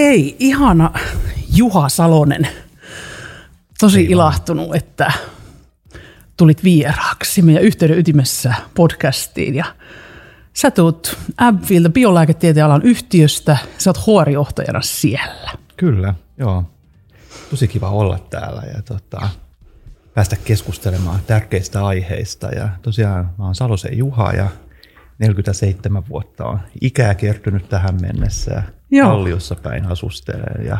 Hei, ihana Juha Salonen. Tosi Hei, ilahtunut, että tulit vieraaksi meidän yhteyden ytimessä podcastiin. Ja sä tuut Abfield biolääketieteen alan yhtiöstä, sä oot huorijohtajana siellä. Kyllä, joo. Tosi kiva olla täällä ja tota, päästä keskustelemaan tärkeistä aiheista. Ja tosiaan mä oon Salosen Juha ja 47 vuotta on ikää kertynyt tähän mennessä. Joo. Kalliossa päin asustelen ja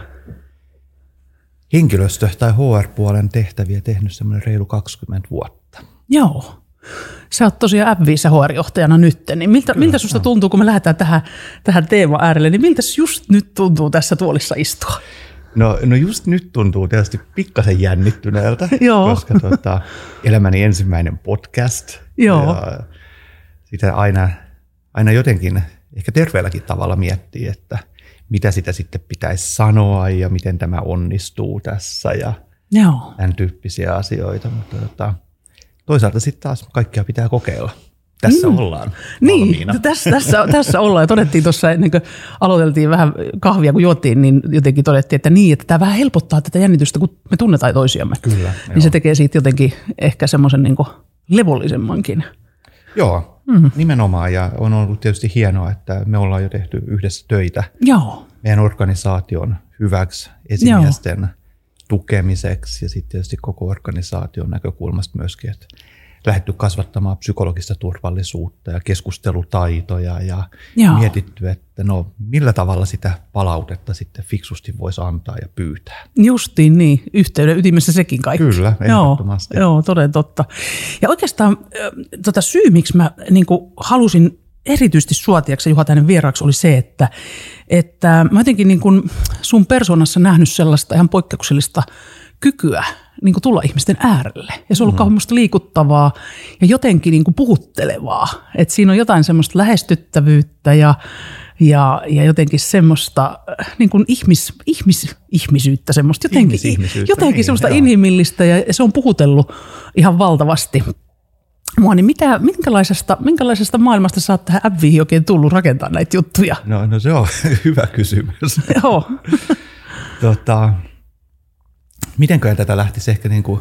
henkilöstö- tai HR-puolen tehtäviä tehnyt semmoinen reilu 20 vuotta. Joo. Sä oot tosiaan F5 HR-johtajana nyt, niin miltä, Kyllä, miltä susta no. tuntuu, kun me lähdetään tähän, tähän teema äärelle, niin miltä just nyt tuntuu tässä tuolissa istua? No, no just nyt tuntuu tietysti pikkasen jännittyneeltä, koska tuota, elämäni ensimmäinen podcast. Joo. Ja sitä aina, aina jotenkin ehkä terveelläkin tavalla miettii, että mitä sitä sitten pitäisi sanoa ja miten tämä onnistuu tässä ja Joo. tämän tyyppisiä asioita. Mutta tota, toisaalta sitten taas kaikkia pitää kokeilla. Tässä mm. ollaan Niin, tässä, tässä, tässä ollaan. Ja todettiin tuossa, ennen kuin aloiteltiin vähän kahvia, kun juottiin, niin jotenkin todettiin, että niin, että tämä vähän helpottaa tätä jännitystä, kun me tunnetaan toisiamme. Kyllä. Niin joo. se tekee siitä jotenkin ehkä semmoisen niin levollisemmankin. Joo, mm-hmm. nimenomaan. Ja on ollut tietysti hienoa, että me ollaan jo tehty yhdessä töitä Joo. meidän organisaation hyväksi esimiesten Joo. tukemiseksi ja sitten tietysti koko organisaation näkökulmasta myöskin, että lähdetty kasvattamaan psykologista turvallisuutta ja keskustelutaitoja ja Joo. mietitty, että no millä tavalla sitä palautetta sitten fiksusti voisi antaa ja pyytää. Justiin niin, yhteyden ytimessä sekin kaikki. Kyllä, ehdottomasti. Joo, joo toden totta. Ja oikeastaan tota syy, miksi mä niin halusin erityisesti suotiaksi Juha tänne vieraaksi oli se, että, että mä jotenkin niin kuin sun persoonassa nähnyt sellaista ihan poikkeuksellista kykyä niin kuin tulla ihmisten äärelle. Ja se on ollut mm. kauhean liikuttavaa ja jotenkin niin kuin puhuttelevaa. Että siinä on jotain semmoista lähestyttävyyttä ja, ja, ja jotenkin semmoista äh, niin kuin ihmis, ihmis, ihmisyyttä, semmoista jotenkin, jotenkin niin, semmoista joo. inhimillistä ja se on puhutellut ihan valtavasti mua, niin mitä, minkälaisesta, minkälaisesta maailmasta sä oot tähän Abviin oikein tullut rakentaa näitä juttuja? No, no se on hyvä kysymys. Joo. tota, mitenkään tätä lähtisi ehkä niin kuin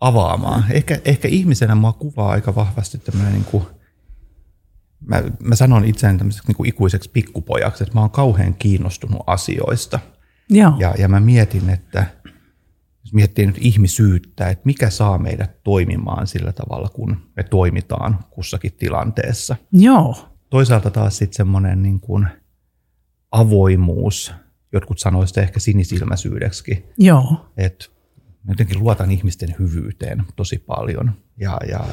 avaamaan. Ehkä, ehkä ihmisenä mua kuvaa aika vahvasti tämmöinen, niin kuin, mä, mä sanon itseäni tämmöiseksi niin kuin ikuiseksi pikkupojaksi, että mä oon kauhean kiinnostunut asioista. Joo. Ja, ja mä mietin, että jos miettii nyt ihmisyyttä, että mikä saa meidät toimimaan sillä tavalla, kun me toimitaan kussakin tilanteessa. Joo. Toisaalta taas sitten semmoinen niin kuin avoimuus – jotkut sanoisivat ehkä sinisilmäisyydeksi. Joo. Että jotenkin luotan ihmisten hyvyyteen tosi paljon. Ja, ja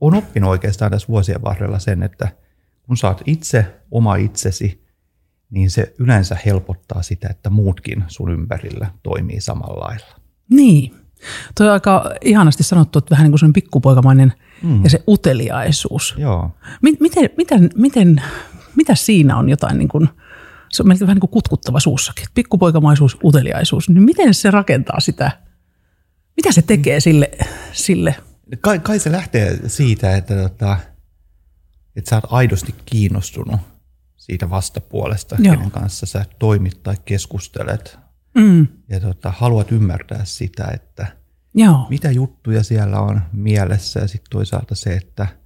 on oppinut oikeastaan tässä vuosien varrella sen, että kun saat itse oma itsesi, niin se yleensä helpottaa sitä, että muutkin sun ympärillä toimii samalla lailla. Niin. Tuo on aika ihanasti sanottu, että vähän niin kuin sellainen pikkupoikamainen mm. ja se uteliaisuus. Joo. Miten, miten, miten, mitä siinä on jotain niin kuin – se on melkein vähän niin kuin kutkuttava suussakin. Pikkupoikamaisuus, uteliaisuus, niin miten se rakentaa sitä? Mitä se tekee sille? sille? Kai, kai se lähtee siitä, että, tota, että sä oot aidosti kiinnostunut siitä vastapuolesta, Joo. kenen kanssa sä toimit tai keskustelet. Mm. Ja tota, haluat ymmärtää sitä, että Joo. mitä juttuja siellä on mielessä ja sitten toisaalta se, että –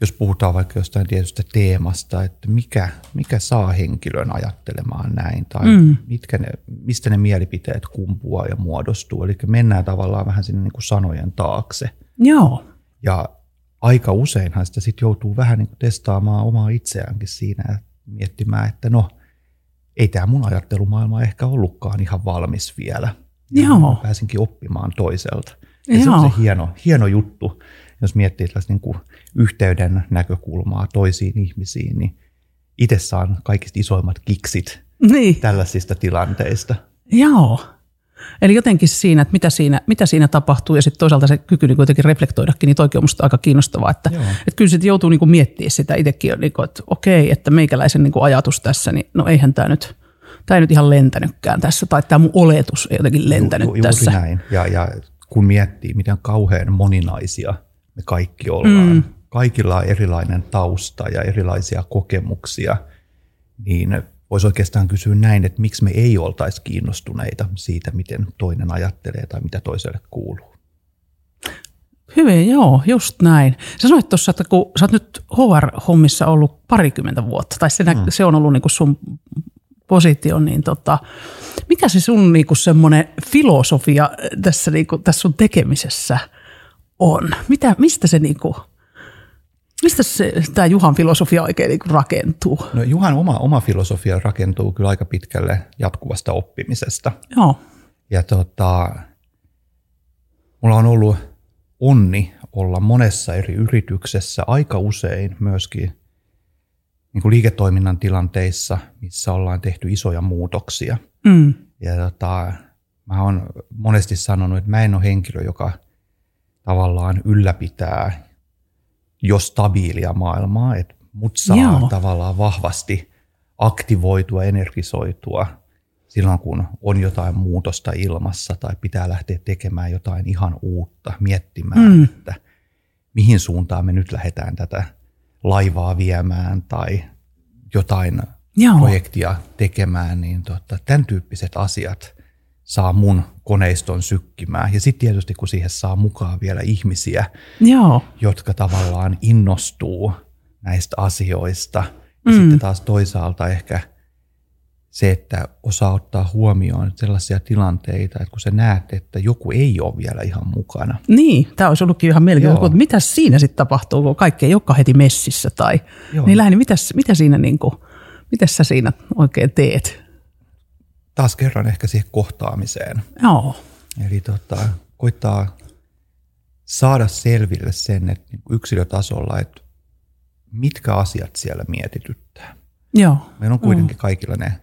jos puhutaan vaikka jostain tietystä teemasta, että mikä, mikä saa henkilön ajattelemaan näin, tai mm. mitkä ne, mistä ne mielipiteet kumpuaa ja muodostuu. Eli mennään tavallaan vähän sinne niin kuin sanojen taakse. Joo. Ja aika useinhan sitä sitten joutuu vähän niin kuin testaamaan omaa itseäänkin siinä ja miettimään, että no, ei tämä mun ajattelumaailma ehkä ollutkaan ihan valmis vielä. Joo. Pääsinkin oppimaan toiselta. Ja Joo. se on se hieno, hieno juttu, jos miettii tällaista niin kuin yhteyden näkökulmaa toisiin ihmisiin, niin itse saan kaikista isoimmat kiksit niin. tällaisista tilanteista. Joo. Eli jotenkin siinä, että mitä siinä, mitä siinä tapahtuu ja sitten toisaalta se kyky niin kuitenkin reflektoidakin, niin toikin on musta aika kiinnostavaa. Että, että kyllä sitten joutuu niin miettimään sitä itsekin, niin kuin, että okei, että meikäläisen niin ajatus tässä, niin no eihän tämä nyt, tämä ei nyt ihan lentänytkään tässä, tai tämä mun oletus ei jotenkin lentänyt ju, ju, tässä. näin. Ja, ja kun miettii, miten kauhean moninaisia me kaikki ollaan, mm kaikilla on erilainen tausta ja erilaisia kokemuksia, niin voisi oikeastaan kysyä näin, että miksi me ei oltaisi kiinnostuneita siitä, miten toinen ajattelee tai mitä toiselle kuuluu. Hyvin, joo, just näin. Sä sanoit tuossa, että kun sä oot nyt HR-hommissa ollut parikymmentä vuotta, tai se, mm. se on ollut niin kuin sun positio, niin tota, mikä se sun niin kuin semmoinen filosofia tässä, niin kuin, tässä sun tekemisessä on? Mitä, mistä se niin kuin, Mistä se, tämä Juhan filosofia oikein niin kuin rakentuu? No Juhan oma, oma filosofia rakentuu kyllä aika pitkälle jatkuvasta oppimisesta. Joo. Ja tota, mulla on ollut onni olla monessa eri yrityksessä aika usein myöskin niin kuin liiketoiminnan tilanteissa, missä ollaan tehty isoja muutoksia. Mm. Ja tota, mä oon monesti sanonut, että mä en ole henkilö, joka tavallaan ylläpitää jo stabiilia maailmaa, että mut saa Joo. tavallaan vahvasti aktivoitua, energisoitua silloin, kun on jotain muutosta ilmassa tai pitää lähteä tekemään jotain ihan uutta, miettimään, mm. että mihin suuntaan me nyt lähdetään tätä laivaa viemään tai jotain Joo. projektia tekemään, niin tota, tämän tyyppiset asiat saa mun koneiston sykkimään. Ja sitten tietysti, kun siihen saa mukaan vielä ihmisiä, Joo. jotka tavallaan innostuu näistä asioista. Ja mm. sitten taas toisaalta ehkä se, että osaa ottaa huomioon sellaisia tilanteita, että kun sä näet, että joku ei ole vielä ihan mukana. Niin, tämä olisi ollutkin ihan melkein, että mitä siinä sitten tapahtuu, kun kaikki ei olekaan heti messissä tai Joo. niin lähinnä, mitä, mitä siinä niin kuin, mitä sä siinä oikein teet? Taas kerran ehkä siihen kohtaamiseen. Joo. Eli tota, koittaa saada selville sen, että niin yksilötasolla, että mitkä asiat siellä mietityttää. Joo. Meillä on kuitenkin mm. kaikilla ne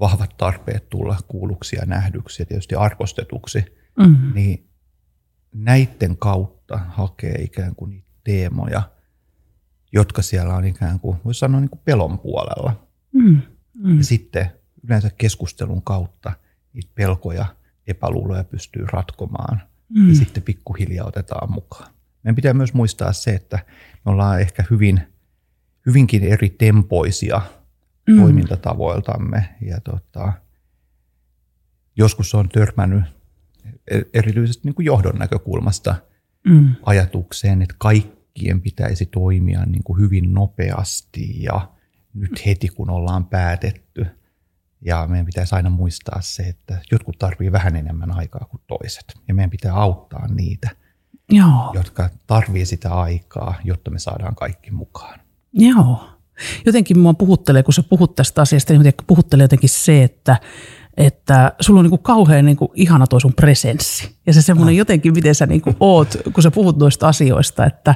vahvat tarpeet tulla kuulluksi ja nähdyksi ja tietysti arvostetuksi, mm-hmm. niin näiden kautta hakee ikään kuin niitä teemoja, jotka siellä on ikään kuin, voisi sanoa niin kuin pelon puolella. Mm-hmm. Ja sitten yleensä keskustelun kautta niitä pelkoja, epäluuloja pystyy ratkomaan mm. ja sitten pikkuhiljaa otetaan mukaan. Meidän pitää myös muistaa se, että me ollaan ehkä hyvin, hyvinkin eri tempoisia mm. toimintatavoiltamme ja tota, joskus on törmännyt e-, erityisesti niin kuin johdon näkökulmasta mm. ajatukseen, että kaikkien pitäisi toimia niin kuin hyvin nopeasti ja nyt heti kun ollaan päätetty. Ja meidän pitäisi aina muistaa se, että jotkut tarvitsevat vähän enemmän aikaa kuin toiset. Ja meidän pitää auttaa niitä, Joo. jotka tarvitsevat sitä aikaa, jotta me saadaan kaikki mukaan. Joo. Jotenkin mua puhuttelee, kun sä puhut tästä asiasta, niin puhuttelee jotenkin se, että, että sulla on niin kuin kauhean niin kuin ihana toi sun presenssi. Ja se semmoinen ah. jotenkin, miten sä niin kuin oot, kun sä puhut noista asioista, että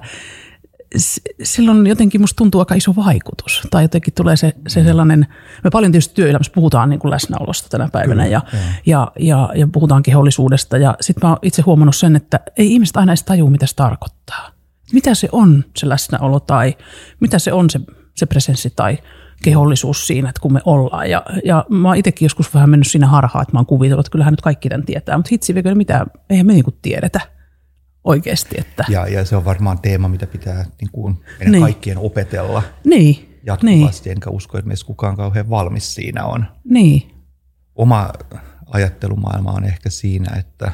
silloin jotenkin musta tuntuu aika iso vaikutus. Tai jotenkin tulee se, se mm. sellainen, me paljon tietysti työelämässä puhutaan niin kuin läsnäolosta tänä päivänä Kyllä, ja, ja, ja, ja puhutaan kehollisuudesta. Ja sitten mä oon itse huomannut sen, että ei ihmiset aina edes tajua, mitä se tarkoittaa. Mitä se on se läsnäolo tai mitä se on se, se presenssi tai kehollisuus siinä, että kun me ollaan. Ja, ja mä oon itsekin joskus vähän mennyt siinä harhaan, että mä oon kuvitellut, että kyllähän nyt kaikki tämän tietää, mutta hitsi, mitä, eihän me niinku tiedetä oikeasti. Että. Ja, ja se on varmaan teema, mitä pitää niin kuin meidän niin. kaikkien opetella niin. jatkuvasti, niin. enkä usko, että meistä kukaan kauhean valmis siinä on. Niin. Oma ajattelumaailma on ehkä siinä, että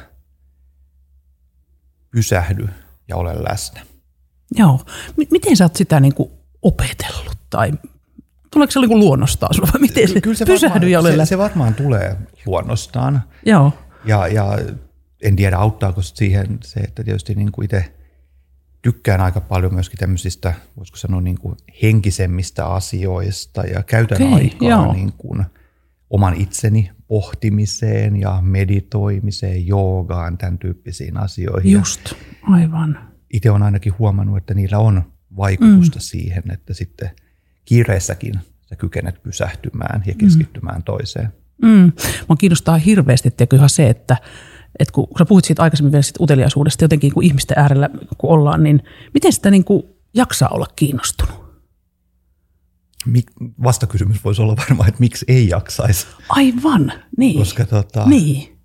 pysähdy ja ole läsnä. Joo. M- miten sä oot sitä niin kuin opetellut tai tuleeko se niin kuin luonnostaan sulla vai miten se, Kyllä se pysähdy varmaan, ja ole se, se varmaan tulee luonnostaan. Joo. Ja, ja en tiedä auttaako siihen se, että tietysti niin kuin itse tykkään aika paljon myöskin tämmöisistä, voisiko sanoa niin kuin henkisemmistä asioista ja käytän okay, aikaa joo. niin kuin oman itseni pohtimiseen ja meditoimiseen, joogaan, tämän tyyppisiin asioihin. Just, aivan. Itse olen ainakin huomannut, että niillä on vaikutusta mm. siihen, että sitten kiireessäkin sä kykenet pysähtymään ja keskittymään mm. toiseen. Mm. Mua kiinnostaa hirveästi ihan se, että että kun sä puhuit siitä aikaisemmin vielä siitä uteliaisuudesta, jotenkin kun ihmisten äärellä kun ollaan, niin miten sitä niin kuin jaksaa olla kiinnostunut? Vastakysymys voisi olla varmaan, että miksi ei jaksaisi. Aivan, niin. Koska tota, niin.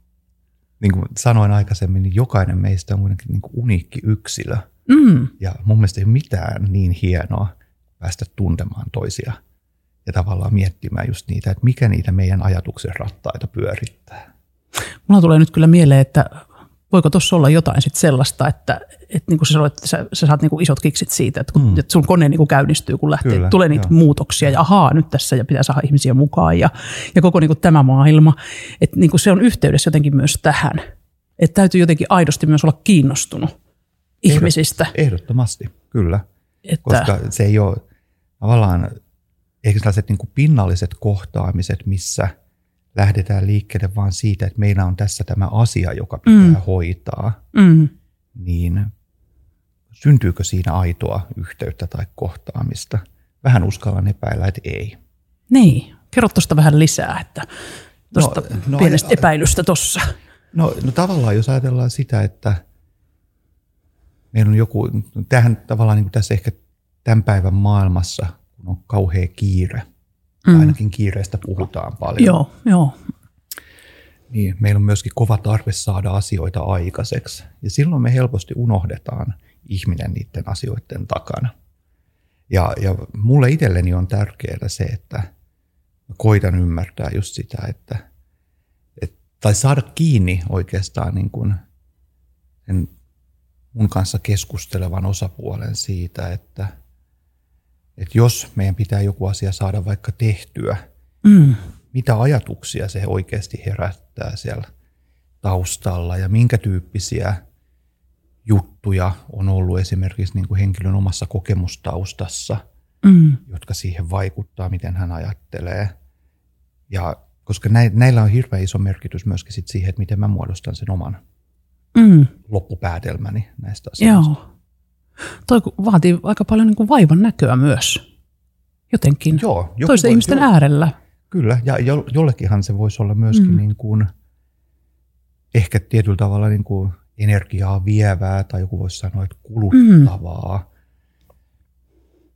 niin kuin sanoin aikaisemmin, niin jokainen meistä on kuitenkin niin kuin uniikki yksilö. Mm. Ja mun mielestä ei ole mitään niin hienoa päästä tuntemaan toisia ja tavallaan miettimään just niitä, että mikä niitä meidän ajatuksen rattaita pyörittää. Mulla tulee nyt kyllä mieleen, että voiko tuossa olla jotain sit sellaista, että, että, niin kuin sä, että sä, sä saat niin kuin isot kiksit siitä, että, kun, mm. että sun kone niin kuin käynnistyy, kun lähtee, Kyllä, tulee niitä jo. muutoksia ja ahaa, nyt tässä ja pitää saada ihmisiä mukaan ja, ja koko niin kuin tämä maailma. Että niin kuin se on yhteydessä jotenkin myös tähän. Että täytyy jotenkin aidosti myös olla kiinnostunut ihmisistä. Ehdottomasti, kyllä. Että, Koska se ei ole tavallaan, eikä sellaiset niin kuin pinnalliset kohtaamiset, missä – lähdetään liikkeelle vaan siitä, että meillä on tässä tämä asia, joka pitää mm. hoitaa, mm. niin syntyykö siinä aitoa yhteyttä tai kohtaamista? Vähän uskallan epäillä, että ei. Niin, kerro tuosta vähän lisää, että tuosta no, no, pienestä epäilystä tuossa. No, no tavallaan jos ajatellaan sitä, että meillä on joku, tähän tavallaan niin kuin tässä ehkä tämän päivän maailmassa, kun on kauhea kiire – Mm. Ainakin kiireestä puhutaan paljon. Joo, joo. Niin, meillä on myöskin kova tarve saada asioita aikaiseksi. Ja silloin me helposti unohdetaan ihminen niiden asioiden takana. Ja, ja mulle itselleni on tärkeää se, että koitan ymmärtää just sitä, että, et, tai saada kiinni oikeastaan niin kuin sen mun kanssa keskustelevan osapuolen siitä, että – että jos meidän pitää joku asia saada vaikka tehtyä, mm. mitä ajatuksia se oikeasti herättää siellä taustalla ja minkä tyyppisiä juttuja on ollut esimerkiksi niin kuin henkilön omassa kokemustaustassa, mm. jotka siihen vaikuttaa, miten hän ajattelee. Ja koska näillä on hirveän iso merkitys myöskin sit siihen, että miten mä muodostan sen oman mm. loppupäätelmäni näistä asioista. Joo. Toi vaatii aika paljon niin kuin vaivan näköä myös jotenkin Joo, toisten voi, ihmisten jo, äärellä. Kyllä, ja jo, jollekinhan se voisi olla myöskin mm. niin kuin, ehkä tietyllä tavalla niin kuin energiaa vievää tai joku voisi sanoa, että kuluttavaa. Mm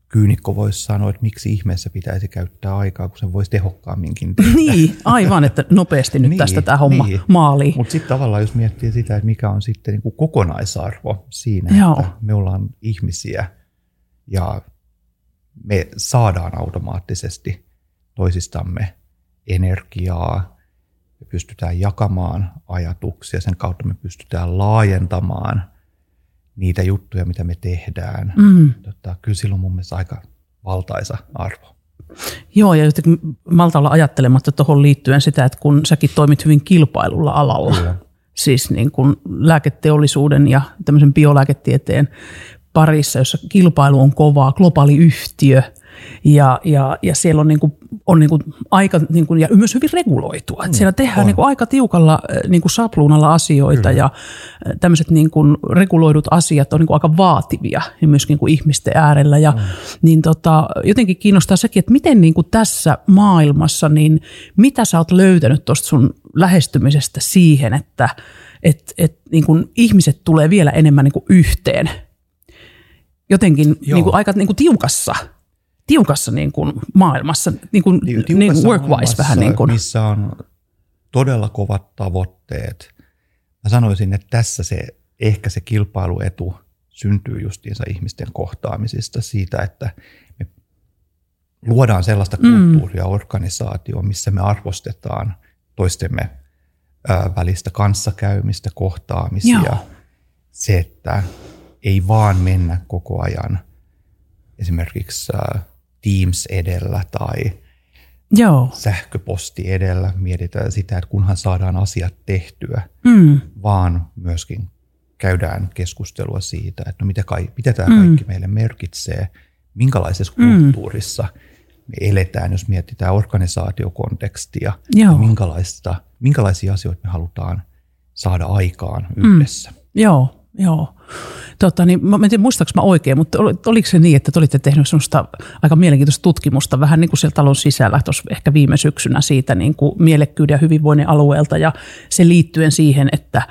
kyynikko voisi sanoa, että miksi ihmeessä pitäisi käyttää aikaa, kun sen voisi tehokkaamminkin tehdä. Niin, aivan, että nopeasti nyt niin, tästä tämä homma niin. maaliin. Mutta sitten tavallaan, jos miettii sitä, että mikä on sitten niin kuin kokonaisarvo siinä, Joo. että me ollaan ihmisiä ja me saadaan automaattisesti toisistamme energiaa, me pystytään jakamaan ajatuksia, sen kautta me pystytään laajentamaan – niitä juttuja, mitä me tehdään. Mm. Tota, kyllä silloin mun mielestä aika valtaisa arvo. Joo, ja jotenkin malta olla ajattelematta tuohon liittyen sitä, että kun säkin toimit hyvin kilpailulla alalla, kyllä. siis niin kuin lääketeollisuuden ja tämmöisen biolääketieteen parissa, jossa kilpailu on kovaa, globaali yhtiö – ja, ja, ja siellä on, niin kuin, on niin kuin aika niin kuin, ja myös hyvin reguloitua. Mm, siellä tehdään niin kuin aika tiukalla niin kuin sapluunalla asioita Kyllä. ja tämmöiset niin kuin reguloidut asiat on niin kuin aika vaativia ja myöskin niin kuin ihmisten äärellä. Ja, mm. niin tota, jotenkin kiinnostaa sekin, että miten niin kuin tässä maailmassa, niin mitä sä oot löytänyt tuosta sun lähestymisestä siihen, että et, et, niin kuin ihmiset tulee vielä enemmän niin kuin yhteen jotenkin niin kuin aika niin kuin tiukassa tiukassa niin kuin maailmassa, niin kuin, niin kuin work-wise vähän niin kuin. Missä on todella kovat tavoitteet. Mä sanoisin, että tässä se ehkä se kilpailuetu syntyy justiinsa ihmisten kohtaamisista siitä, että me luodaan sellaista mm. kulttuuria, mm. organisaatioa, missä me arvostetaan toistemme välistä kanssakäymistä, kohtaamisia. Joo. Se, että ei vaan mennä koko ajan esimerkiksi Teams edellä tai Joo. sähköposti edellä. Mietitään sitä, että kunhan saadaan asiat tehtyä, mm. vaan myöskin käydään keskustelua siitä, että no mitä, kai, mitä tämä mm. kaikki meille merkitsee, minkälaisessa mm. kulttuurissa me eletään, jos mietitään organisaatiokontekstia, Joo. minkälaista, minkälaisia asioita me halutaan saada aikaan mm. yhdessä. Mm. Joo, joo. Tota, niin, mä en tiedä muistaaks mä oikein, mutta oliko se niin, että te olitte tehneet sellaista aika mielenkiintoista tutkimusta vähän niin kuin siellä talon sisällä tuossa ehkä viime syksynä siitä niin kuin mielekkyyden ja hyvinvoinnin alueelta ja se liittyen siihen, että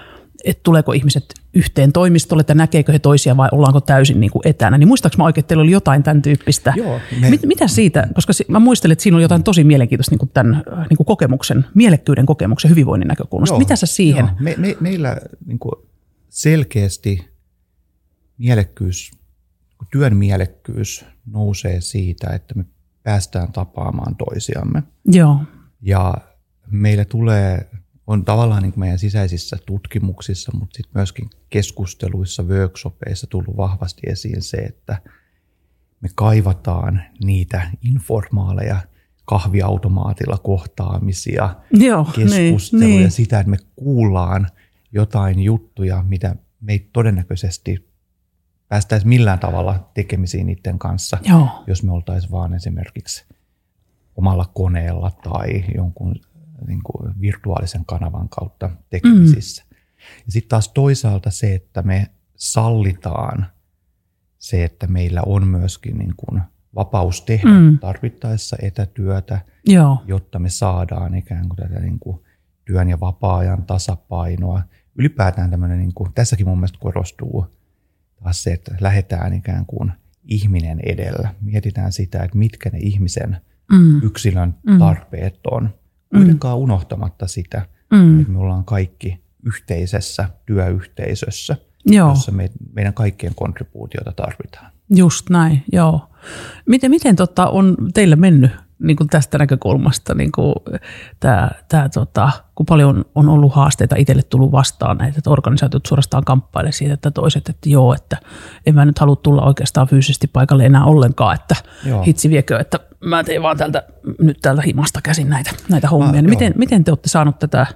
että tuleeko ihmiset yhteen toimistolle, että näkeekö he toisia vai ollaanko täysin niin kuin etänä. Niin muistaaks mä oikein, että teillä oli jotain tämän tyyppistä? Joo, me... Mit, mitä siitä, koska mä muistelin, että siinä oli jotain tosi mielenkiintoista niin kuin tämän niin kuin kokemuksen, mielekkyyden kokemuksen, hyvinvoinnin näkökulmasta. Joo, mitä sä siihen? Joo. Me, me, meillä niin kuin selkeästi mielekkyys, työn mielekkyys nousee siitä, että me päästään tapaamaan toisiamme. Joo. Ja meille tulee, on tavallaan niin meidän sisäisissä tutkimuksissa, mutta sitten myöskin keskusteluissa, workshopeissa tullut vahvasti esiin se, että me kaivataan niitä informaaleja kahviautomaatilla kohtaamisia, Joo, keskusteluja, niin, niin. sitä, että me kuullaan jotain juttuja, mitä me ei todennäköisesti päästäisi millään tavalla tekemisiin niiden kanssa, Joo. jos me oltaisiin vaan esimerkiksi omalla koneella tai jonkun niin kuin virtuaalisen kanavan kautta tekemisissä. Mm. Ja sitten taas toisaalta se, että me sallitaan se, että meillä on myöskin niin kuin vapaus tehdä mm. tarvittaessa etätyötä, Joo. jotta me saadaan ikään kuin tätä niin kuin työn ja vapaa-ajan tasapainoa. Ylipäätään tämmöinen, niin kuin, tässäkin mun mielestä korostuu taas se, että lähdetään ikään kuin ihminen edellä. Mietitään sitä, että mitkä ne ihmisen mm. yksilön tarpeet on. Kuitenkaan unohtamatta sitä, mm. että me ollaan kaikki yhteisessä työyhteisössä, Joo. jossa me, meidän kaikkien kontribuutiota tarvitaan. Just näin, joo. Miten, miten tota, on teillä mennyt niin kuin tästä näkökulmasta, niin kuin tää, tää, tota, kun paljon on ollut haasteita itselle tullut vastaan näitä, että organisaatiot suorastaan kamppailee siitä, että toiset, että joo, että en mä nyt halua tulla oikeastaan fyysisesti paikalle enää ollenkaan, että joo. hitsi viekö, että mä teen vaan tältä, nyt täältä himasta käsin näitä, näitä hommia. Mä, niin miten, miten te olette saanut tätä,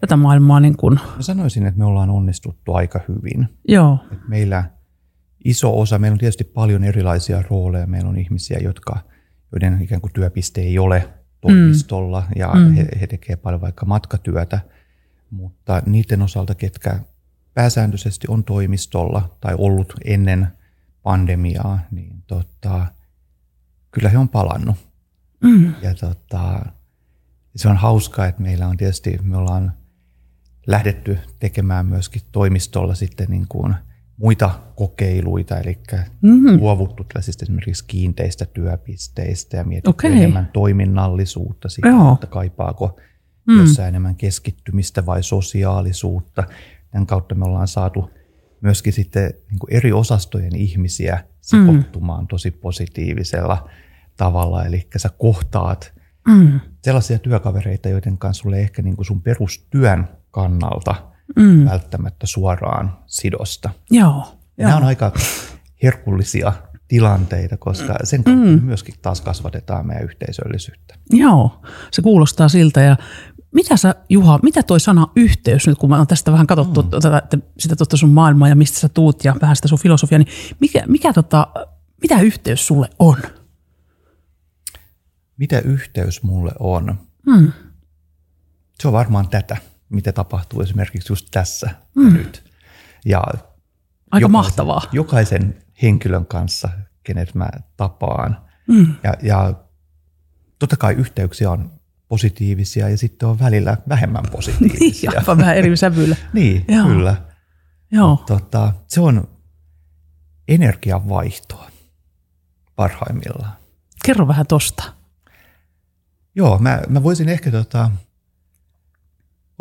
tätä maailmaa niin kuin? Mä sanoisin, että me ollaan onnistuttu aika hyvin. Joo. Et meillä iso osa, meillä on tietysti paljon erilaisia rooleja. Meillä on ihmisiä, jotka, joiden ikään kuin työpiste ei ole toimistolla mm. ja mm. He, he tekevät paljon vaikka matkatyötä, mutta niiden osalta, ketkä pääsääntöisesti on toimistolla tai ollut ennen pandemiaa, niin tota, kyllä he on palannut. Mm. Ja tota, se on hauskaa, että meillä on tietysti, me ollaan lähdetty tekemään myöskin toimistolla sitten niin kuin – muita kokeiluita, eli mm-hmm. luovuttu tällaisista esimerkiksi kiinteistä työpisteistä ja mietitty okay. enemmän toiminnallisuutta siitä, Joo. että kaipaako mm. jossain enemmän keskittymistä vai sosiaalisuutta. Tämän kautta me ollaan saatu myöskin sitten niin eri osastojen ihmisiä sekoittumaan mm. tosi positiivisella tavalla, eli sä kohtaat mm. sellaisia työkavereita, joiden kanssa sulle ehkä niin kuin sun perustyön kannalta – mm. välttämättä suoraan sidosta. Joo. Nämä on aika herkullisia tilanteita, koska sen kautta mm. myöskin taas kasvatetaan meidän yhteisöllisyyttä. Joo, se kuulostaa siltä. Ja mitä sä, Juha, mitä toi sana yhteys, nyt kun mä oon tästä vähän katsottu mm. tätä, että sitä totta sun maailmaa ja mistä sä tuut ja vähän sitä sun filosofiaa, niin mikä, mikä tota, mitä yhteys sulle on? Mitä yhteys mulle on? Mm. Se on varmaan tätä mitä tapahtuu esimerkiksi just tässä mm. nyt. Ja Aika jokaisen, mahtavaa. Jokaisen henkilön kanssa, kenet mä tapaan. Mm. Ja, ja totta kai yhteyksiä on positiivisia ja sitten on välillä vähemmän positiivisia. niin, vähän eri sävyllä. niin, Joo. kyllä. Joo. Tota, se on energian vaihtoa parhaimmillaan. Kerro vähän tosta. Joo, mä, mä voisin ehkä tota,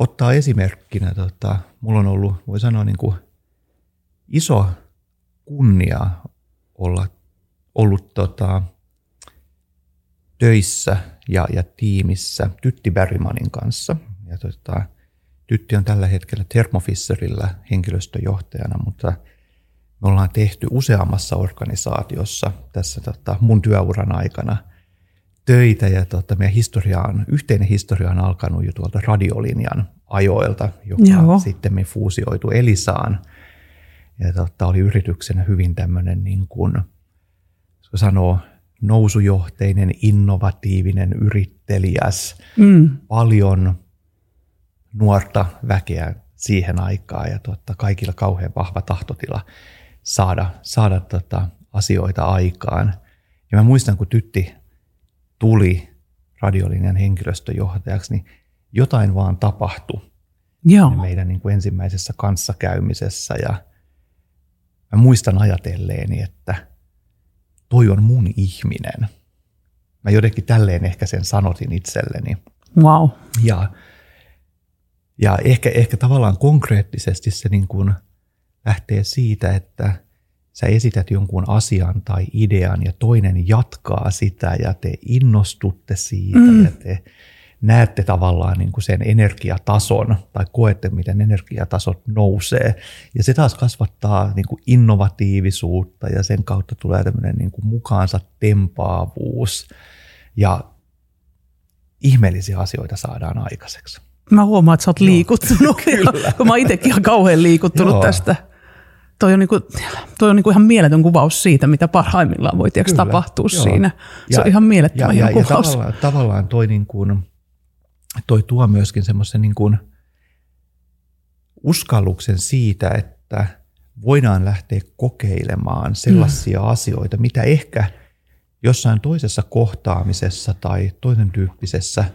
ottaa esimerkkinä, tota, mulla on ollut, voi sanoa, niin kuin iso kunnia olla ollut tota, töissä ja, ja tiimissä Tytti Bergmanin kanssa. Ja tota, Tytti on tällä hetkellä Thermo Fisherillä henkilöstöjohtajana, mutta me ollaan tehty useammassa organisaatiossa tässä tota, mun työuran aikana – töitä ja tota, meidän historia on, yhteinen historia on alkanut jo tuolta radiolinjan ajoilta, joka Joo. sitten me fuusioitu Elisaan. Ja tota, oli yrityksenä hyvin tämmöinen niin kuin, sanoo, nousujohteinen, innovatiivinen, yrittelijäs, mm. paljon nuorta väkeä siihen aikaan ja totta, kaikilla kauhean vahva tahtotila saada, saada tota, asioita aikaan. Ja mä muistan, kun tytti tuli radiolinjan henkilöstöjohtajaksi, niin jotain vaan tapahtui Joo. meidän niin kuin ensimmäisessä kanssakäymisessä. Ja mä muistan ajatelleeni, että toi on mun ihminen. Mä jotenkin tälleen ehkä sen sanotin itselleni. Wow. Ja, ja ehkä, ehkä tavallaan konkreettisesti se niin kuin lähtee siitä, että sä esität jonkun asian tai idean ja toinen jatkaa sitä ja te innostutte siitä mm. ja te näette tavallaan niin kuin sen energiatason tai koette, miten energiatasot nousee. Ja se taas kasvattaa niin kuin innovatiivisuutta ja sen kautta tulee tämmöinen niin kuin mukaansa tempaavuus ja ihmeellisiä asioita saadaan aikaiseksi. Mä huomaan, että sä oot liikuttunut, Joo, kun mä itsekin ihan kauhean liikuttunut Joo. tästä. Toi on, niinku, toi on niinku ihan mieletön kuvaus siitä, mitä parhaimmillaan voi tapahtua Joo. siinä. Se ja, on ihan mielettömän ja, ja, kuvaus. Ja tavallaan, tavallaan toi, niin kuin, toi tuo myöskin semmoisen niin kuin uskalluksen siitä, että voidaan lähteä kokeilemaan sellaisia mm. asioita, mitä ehkä jossain toisessa kohtaamisessa tai toisen tyyppisessä –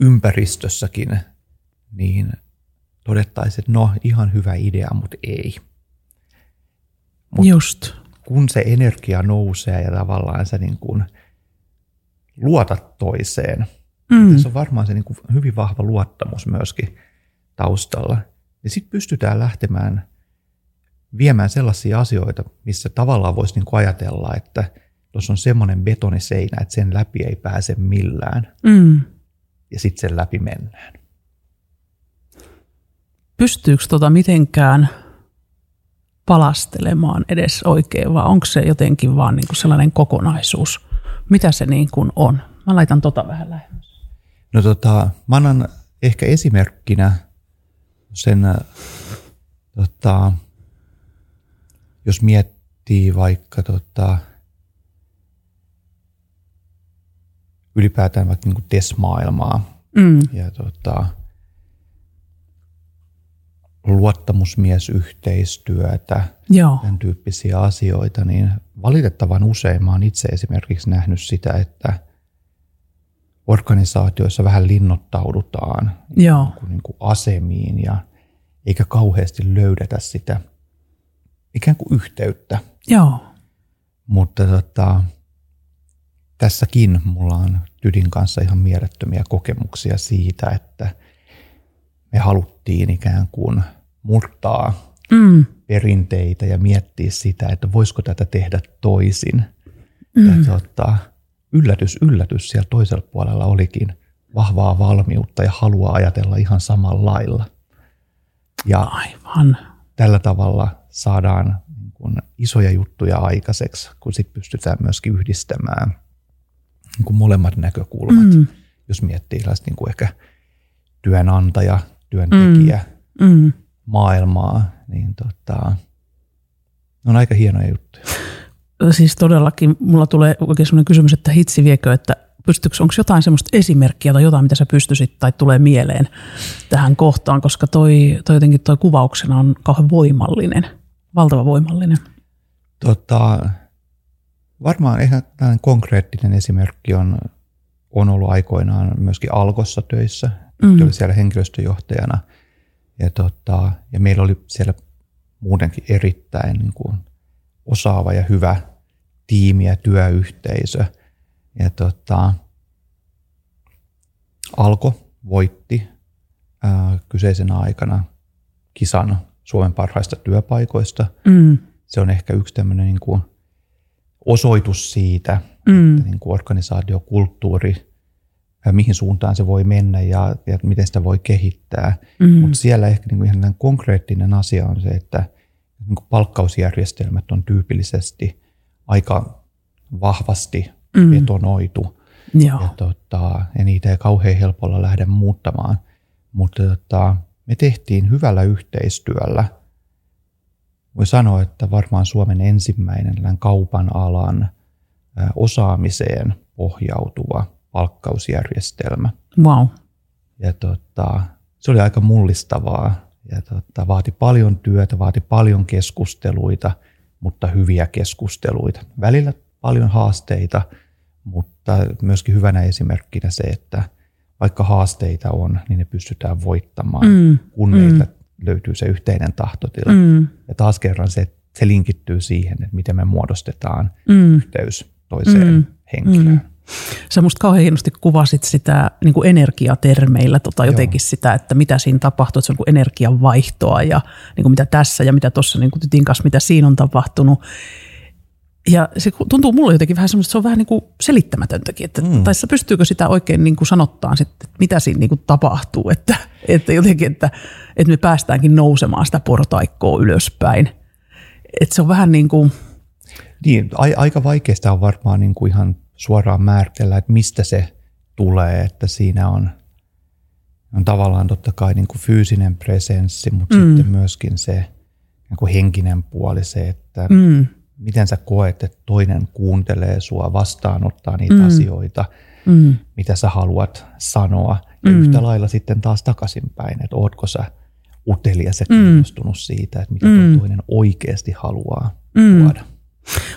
ympäristössäkin, niin todettaisiin, että no ihan hyvä idea, mutta ei. Mut Just. Kun se energia nousee ja tavallaan sä niin kuin luotat toiseen, mm. tässä on varmaan se niin kuin hyvin vahva luottamus myöskin taustalla, niin sitten pystytään lähtemään viemään sellaisia asioita, missä tavallaan voisi niin kuin ajatella, että tuossa on semmoinen betoniseinä, että sen läpi ei pääse millään. Mm ja sitten sen läpi mennään. Pystyykö tota mitenkään palastelemaan edes oikein, vai onko se jotenkin vaan niin kuin sellainen kokonaisuus? Mitä se niin kuin on? Mä laitan tota vähän lähemmäs. No tota, mä annan ehkä esimerkkinä sen, tota, jos miettii vaikka tota, ylipäätään vaikka niin TES-maailmaa mm. ja tota, luottamusmiesyhteistyötä, Joo. tämän tyyppisiä asioita, niin valitettavan usein mä oon itse esimerkiksi nähnyt sitä, että organisaatioissa vähän linnoittaudutaan Joo. Niin kuin, niin kuin asemiin ja eikä kauheasti löydetä sitä ikään kuin yhteyttä. Joo. Mutta tota, tässäkin mulla on Tydin kanssa ihan mielettömiä kokemuksia siitä, että me haluttiin ikään kuin murtaa mm. perinteitä ja miettiä sitä, että voisiko tätä tehdä toisin. Mm. Ja tota, yllätys, yllätys siellä toisella puolella olikin vahvaa valmiutta ja halua ajatella ihan samalla lailla. Ja Aivan. tällä tavalla saadaan niin kuin isoja juttuja aikaiseksi, kun sit pystytään myöskin yhdistämään – niin kuin molemmat näkökulmat, mm. jos miettii niin kuin ehkä työnantaja, työntekijä, mm. Mm. maailmaa, niin tota, on aika hienoja juttuja. Siis todellakin, mulla tulee oikein sellainen kysymys, että hitsi viekö, että pystyykö, onko jotain semmoista esimerkkiä tai jotain, mitä sä pystyisit tai tulee mieleen tähän kohtaan, koska toi, toi jotenkin toi kuvauksena on kauhean voimallinen, valtava voimallinen. Tota, Varmaan ihan konkreettinen esimerkki on, on ollut aikoinaan myöskin Alkossa töissä. Mm. Oli siellä henkilöstöjohtajana. Ja, tota, ja meillä oli siellä muutenkin erittäin niin kuin osaava ja hyvä tiimi ja työyhteisö. Ja tota, Alko voitti ää, kyseisenä aikana kisan Suomen parhaista työpaikoista. Mm. Se on ehkä yksi tämmöinen niin kuin osoitus siitä, mm. että niin kuin organisaatiokulttuuri, mihin suuntaan se voi mennä ja, ja miten sitä voi kehittää. Mm. Mutta siellä ehkä niin kuin ihan konkreettinen asia on se, että niin kuin palkkausjärjestelmät on tyypillisesti aika vahvasti mm. betonoitu. Joo. Ja, tota, ja niitä ei kauhean helpolla lähde muuttamaan. Mutta tota, me tehtiin hyvällä yhteistyöllä – voi sanoa, että varmaan Suomen ensimmäinen kaupan alan osaamiseen pohjautuva palkkausjärjestelmä. Wow. Ja tota, se oli aika mullistavaa ja tota, vaati paljon työtä, vaati paljon keskusteluita, mutta hyviä keskusteluita. Välillä paljon haasteita, mutta myöskin hyvänä esimerkkinä se, että vaikka haasteita on, niin ne pystytään voittamaan, mm, kun mm. meillä löytyy se yhteinen tahtotila. Mm. Ja taas kerran se, se linkittyy siihen, että miten me muodostetaan mm. yhteys toiseen mm. henkilöön. Mm. Sä musta kauhean hienosti kuvasit sitä niin kuin energiatermeillä, tota, jotenkin sitä, että mitä siinä tapahtuu, että se on niin energian vaihtoa ja niin kuin mitä tässä ja mitä tuossa niin tytin kanssa, mitä siinä on tapahtunut. Ja se tuntuu mulle jotenkin vähän semmoista, se on vähän niin kuin selittämätöntäkin, että, mm. tai pystyykö sitä oikein niin kuin sanottaa sitten, että mitä siinä niin kuin tapahtuu, että, että jotenkin, että, että me päästäänkin nousemaan sitä portaikkoa ylöspäin. Että se on vähän niin kuin... Niin, aika vaikeasta on varmaan niin kuin ihan suoraan määritellä, että mistä se tulee, että siinä on, on tavallaan totta kai niin kuin fyysinen presenssi, mutta mm. sitten myöskin se niin kuin henkinen puoli, se, että mm. miten sä koet, että toinen kuuntelee sua, vastaanottaa niitä mm. asioita, mm. mitä sä haluat sanoa. Ja mm. yhtä lailla sitten taas takaisinpäin, että ootko sä utelias ja mm. kiinnostunut mm. siitä, että mitä mm. toinen oikeasti haluaa mm. tuoda.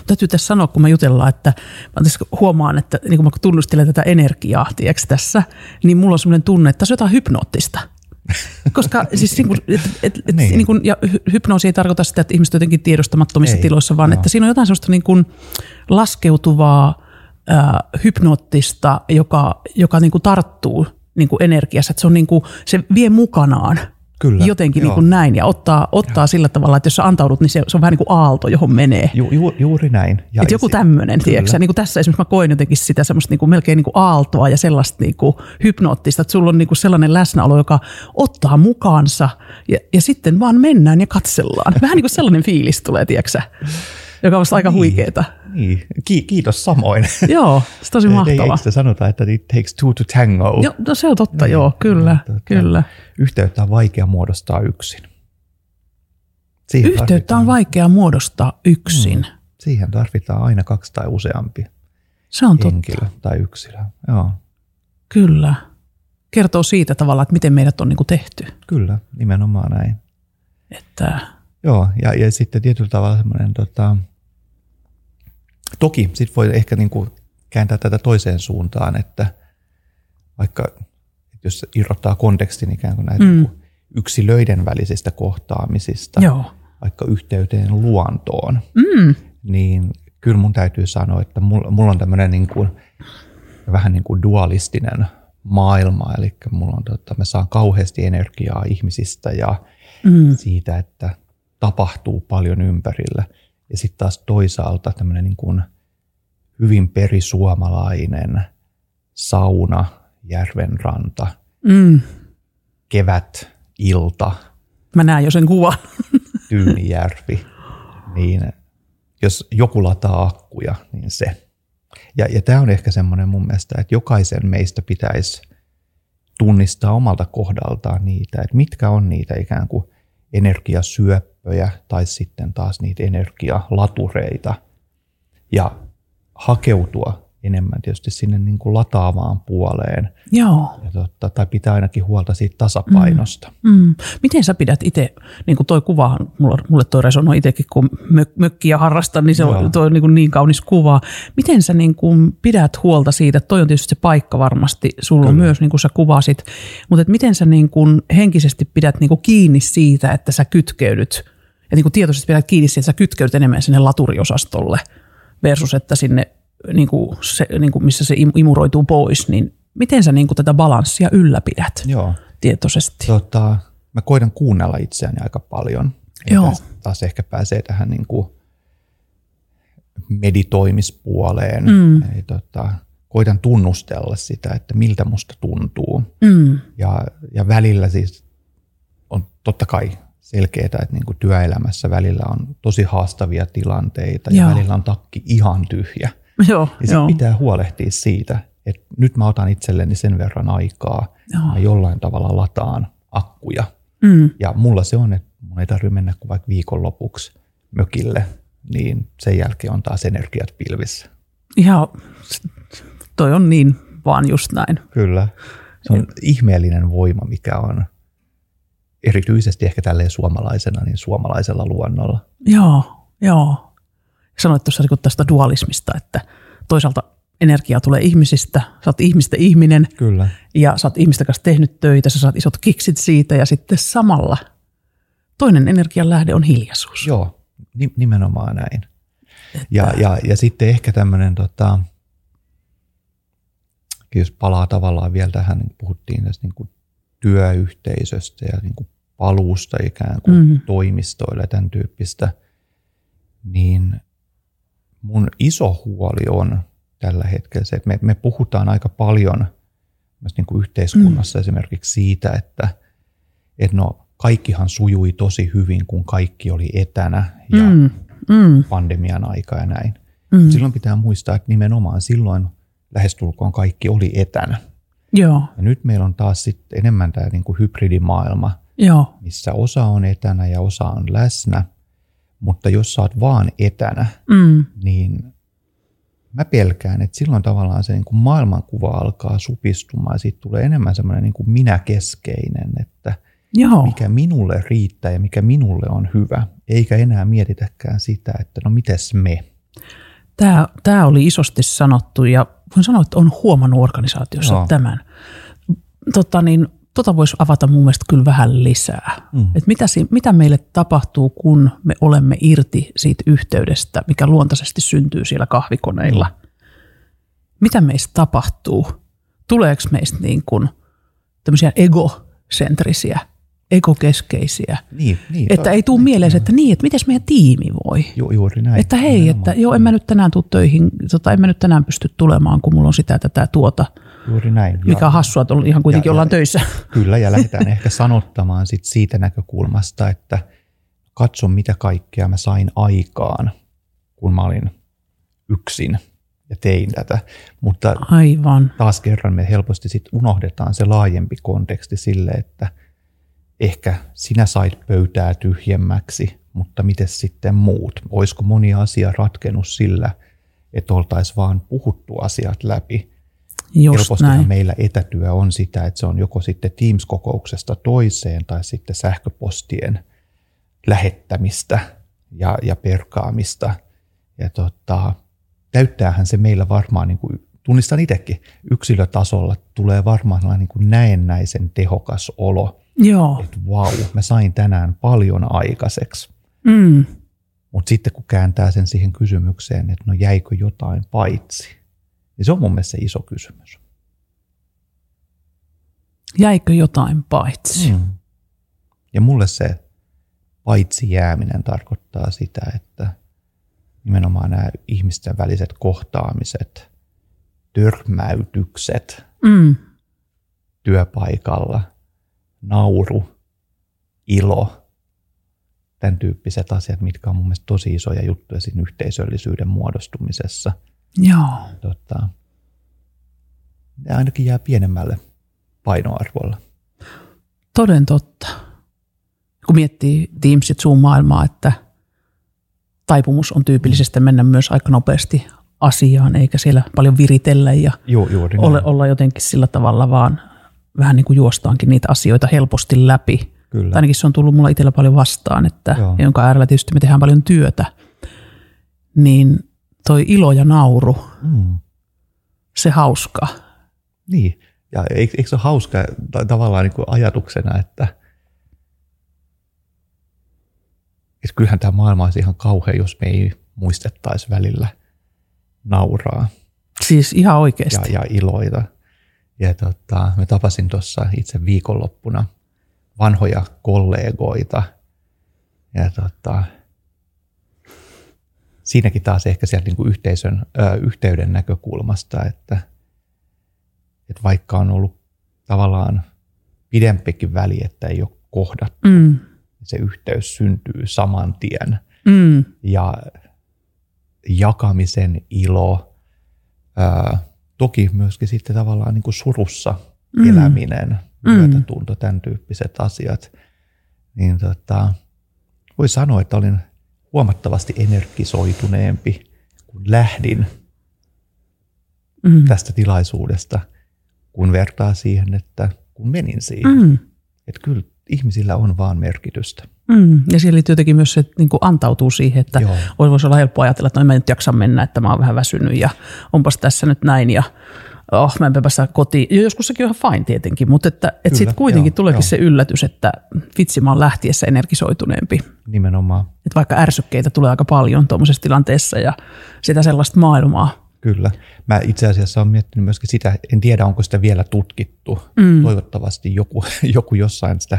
Täytyy tässä sanoa, kun mä jutellaan, että mä huomaan, että niin kun mä tunnustelen tätä energiaa tiiäks, tässä, niin mulla on sellainen tunne, että se on jotain hypnoottista. Koska siis niin kuin, et, et, et, niin. Niin kuin, ja hypnoosi ei tarkoita sitä, että ihmiset jotenkin tiedostamattomissa ei, tiloissa, vaan no. että siinä on jotain sellaista niin kuin laskeutuvaa, äh, hypnoottista, joka, joka niin kuin tarttuu niin kuin energiassa. Että se, on niin kuin, se vie mukanaan Kyllä, jotenkin niin kuin näin ja ottaa, ottaa sillä tavalla, että jos sä antaudut, niin se, se on vähän niin kuin aalto, johon menee. Ju, ju, juuri näin. Ja että joku tämmöinen, tiedätkö niin kuin tässä esimerkiksi mä koin jotenkin sitä semmoista niin kuin melkein niin kuin aaltoa ja sellaista niin kuin hypnoottista, että sulla on niin kuin sellainen läsnäolo, joka ottaa mukaansa ja, ja sitten vaan mennään ja katsellaan. Vähän niin kuin sellainen fiilis tulee, tiedätkö joka on aika niin, huikeeta. Niin. Ki- kiitos samoin. Joo, se tosi mahtavaa. Eikö sanotaan, että it takes two to tango? Joo, no se on totta, niin. joo, kyllä, tota, kyllä. Yhteyttä on vaikea muodostaa yksin. Siihen Yhteyttä tarvitaan. on vaikea muodostaa yksin. Hmm. Siihen tarvitaan aina kaksi tai useampi se on henkilö totta. tai yksilö. Joo. Kyllä. Kertoo siitä tavalla, että miten meidät on niin kuin tehty. Kyllä, nimenomaan näin. Että Joo, ja, ja sitten tietyllä tavalla semmoinen, tota, toki sit voi ehkä niin kuin kääntää tätä toiseen suuntaan, että vaikka jos irrottaa kontekstin ikään kuin näitä mm. Niin yksilöiden välisistä kohtaamisista, Joo. vaikka yhteyteen luontoon, mm. niin kyllä mun täytyy sanoa, että mulla, on tämmöinen niin kuin, vähän niin kuin dualistinen maailma, eli mulla on, tota, mä saan kauheasti energiaa ihmisistä ja mm. siitä, että tapahtuu paljon ympärillä. Ja sitten taas toisaalta tämmöinen niin kuin hyvin perisuomalainen sauna, järvenranta, mm. kevät, ilta. Mä näen jo sen kuvan. Tyynijärvi. Niin jos joku lataa akkuja, niin se. Ja, ja tämä on ehkä semmoinen mun mielestä, että jokaisen meistä pitäisi tunnistaa omalta kohdaltaan niitä, että mitkä on niitä ikään kuin energiasyöppöjä tai sitten taas niitä energialatureita ja hakeutua enemmän tietysti sinne niin kuin lataavaan puoleen. Joo. Ja totta, tai pitää ainakin huolta siitä tasapainosta. Mm. Mm. Miten sä pidät itse, niin kuin toi kuva, mulle, mulle toi resonoi itsekin, kun mök, mökkiä harrastan, niin se on toi niin, kuin niin kaunis kuva. Miten sä niin kuin pidät huolta siitä, toi on tietysti se paikka varmasti, sulla Kyllä. myös, niin kuin sä kuvasit, mutta että miten sä niin kuin henkisesti pidät niin kuin kiinni siitä, että sä kytkeydyt, ja niin kuin tietoisesti pidät kiinni siitä, että sä kytkeydyt enemmän sinne laturiosastolle versus, että sinne niin kuin se, niin kuin missä se imuroituu pois, niin miten sä niin kuin tätä balanssia ylläpidät Joo. tietoisesti? Tota, mä koitan kuunnella itseäni aika paljon. Joo. Taas ehkä pääsee tähän niin kuin meditoimispuoleen. Mm. Eli tota, koitan tunnustella sitä, että miltä musta tuntuu. Mm. Ja, ja välillä siis on totta kai selkeää, että niin kuin työelämässä välillä on tosi haastavia tilanteita Joo. ja välillä on takki ihan tyhjä. Joo, ja jo. pitää huolehtia siitä, että nyt mä otan itselleni sen verran aikaa, joo. mä jollain tavalla lataan akkuja. Mm. Ja mulla se on, että mun ei tarvitse mennä kuin vaikka viikonlopuksi mökille, niin sen jälkeen on taas energiat pilvissä. Ihan, toi on niin vaan just näin. Kyllä. Se on ihmeellinen voima, mikä on erityisesti ehkä tälleen suomalaisena, niin suomalaisella luonnolla. Joo, joo sanoit tuossa niin tästä dualismista, että toisaalta energia tulee ihmisistä, sä oot ihmistä ihminen Kyllä. ja sä oot ihmistä kanssa tehnyt töitä, sä saat isot kiksit siitä ja sitten samalla toinen energian lähde on hiljaisuus. Joo, nimenomaan näin. Että... Ja, ja, ja sitten ehkä tämmöinen tota, jos palaa tavallaan vielä tähän, niin puhuttiin tästä niin kuin työyhteisöstä ja niin kuin paluusta ikään kuin mm. toimistoille ja tämän tyyppistä, niin mun iso huoli on tällä hetkellä se, että me, me puhutaan aika paljon myös niin kuin yhteiskunnassa mm. esimerkiksi siitä, että, että no kaikkihan sujui tosi hyvin, kun kaikki oli etänä ja mm. Mm. pandemian aika ja näin. Mm. Silloin pitää muistaa, että nimenomaan silloin lähestulkoon kaikki oli etänä. Joo. Ja nyt meillä on taas sitten enemmän tämä niin kuin hybridimaailma, Joo. missä osa on etänä ja osa on läsnä. Mutta jos sä oot vaan etänä, Mm. niin mä pelkään, että silloin tavallaan se niin kuin maailmankuva alkaa supistumaan ja siitä tulee enemmän semmoinen niin kuin minäkeskeinen, että Joo. mikä minulle riittää ja mikä minulle on hyvä, eikä enää mietitäkään sitä, että no mites me. Tämä, tämä oli isosti sanottu ja voin sanoa, että on huomannut organisaatiossa Joo. tämän. Tota, niin, tota voisi avata mun mielestä kyllä vähän lisää. Mm. Et mitä, si- mitä meille tapahtuu, kun me olemme irti siitä yhteydestä, mikä luontaisesti syntyy siellä kahvikoneilla? Mitä meistä tapahtuu? Tuleeko meistä niin kuin tämmöisiä egocentrisiä, egokeskeisiä? Niin, niin, Että ei tule mieleen, se, että niin, että miten meidän tiimi voi? Ju, juuri näin. Että hei, Nimenomaan. että joo, en mä nyt tänään tule töihin, tota, en mä nyt tänään pysty tulemaan, kun mulla on sitä, tätä, tuota, Juuri näin. mikä on hassua, että ihan kuitenkin ja- ollaan töissä. Kyllä, ja lähdetään ehkä sanottamaan sit siitä näkökulmasta, että katso mitä kaikkea mä sain aikaan, kun mä olin yksin ja tein tätä. Mutta Aivan. taas kerran me helposti sit unohdetaan se laajempi konteksti sille, että ehkä sinä sait pöytää tyhjemmäksi, mutta miten sitten muut? Olisiko moni asia ratkennut sillä, että oltaisiin vaan puhuttu asiat läpi? Just Helpostihan näin. meillä etätyö on sitä, että se on joko sitten Teams-kokouksesta toiseen tai sitten sähköpostien lähettämistä ja, ja perkaamista. Ja tota, täyttäähän se meillä varmaan, niin kuin, tunnistan itsekin, yksilötasolla tulee varmaan niin kuin näennäisen tehokas olo, Joo. että vau, mä sain tänään paljon aikaiseksi. Mm. Mutta sitten kun kääntää sen siihen kysymykseen, että no jäikö jotain paitsi, niin se on mun mielestä se iso kysymys. Jäikö jotain paitsi? Mm. Ja mulle se paitsi jääminen tarkoittaa sitä, että nimenomaan nämä ihmisten väliset kohtaamiset, törmäytykset Mm. työpaikalla, nauru, ilo, tämän tyyppiset asiat, mitkä on mun mielestä tosi isoja juttuja siinä yhteisöllisyyden muodostumisessa. Joo. Tota, ne ainakin jää pienemmälle painoarvolla. Toden totta. Kun miettii Teamsit Zoom-maailmaa, että taipumus on tyypillisesti mennä myös aika nopeasti asiaan, eikä siellä paljon viritellä ja Ju, juuri näin. ole, olla jotenkin sillä tavalla vaan vähän niin kuin juostaankin niitä asioita helposti läpi. Kyllä. Tai ainakin se on tullut mulla itsellä paljon vastaan, että Joo. jonka äärellä tietysti me tehdään paljon työtä. Niin toi ilo ja nauru, Mm. se hauska. Niin, ja eikö, eikö se ole hauska ta- tavallaan niin kuin ajatuksena, että, että kyllähän tämä maailma olisi ihan kauhea, jos me ei muistettaisi välillä nauraa Siis ihan oikeasti. ja, ja iloita. Ja tota, me tapasin tuossa itse viikonloppuna vanhoja kollegoita. Ja tota, siinäkin taas ehkä sieltä niin kuin yhteisön, ö, yhteyden näkökulmasta, että, että vaikka on ollut tavallaan pidempikin väli, että ei ole kohdattu, Mm. niin se yhteys syntyy saman tien. Mm. Ja jakamisen ilo, ää, toki myöskin sitten tavallaan niin kuin surussa Mm. eläminen, Mm. myötätunto, tämän tyyppiset asiat. Niin tota, voi sanoa, että olin huomattavasti energisoituneempi, kun lähdin Mm. tästä tilaisuudesta, kun vertaa siihen, että kun menin siihen. Mm. Että kyllä ihmisillä on vaan merkitystä. Mm. Ja siellä liittyy jotenkin myös se, että niin antautuu siihen, että Joo. voisi olla helppo ajatella, että no en mä nyt jaksa mennä, että mä oon vähän väsynyt ja onpas tässä nyt näin ja oh, mä enpä päästä kotiin. Ja joskus sekin on ihan fine tietenkin, mutta että, että sitten kuitenkin joo, tuleekin joo. se yllätys, että vitsi mä oon lähtiessä energisoituneempi. Nimenomaan. Että vaikka ärsykkeitä tulee aika paljon tuommoisessa tilanteessa ja sitä sellaista maailmaa Kyllä. Mä itse asiassa olen miettinyt myöskin sitä, en tiedä onko sitä vielä tutkittu. Mm. Toivottavasti joku, joku jossain sitä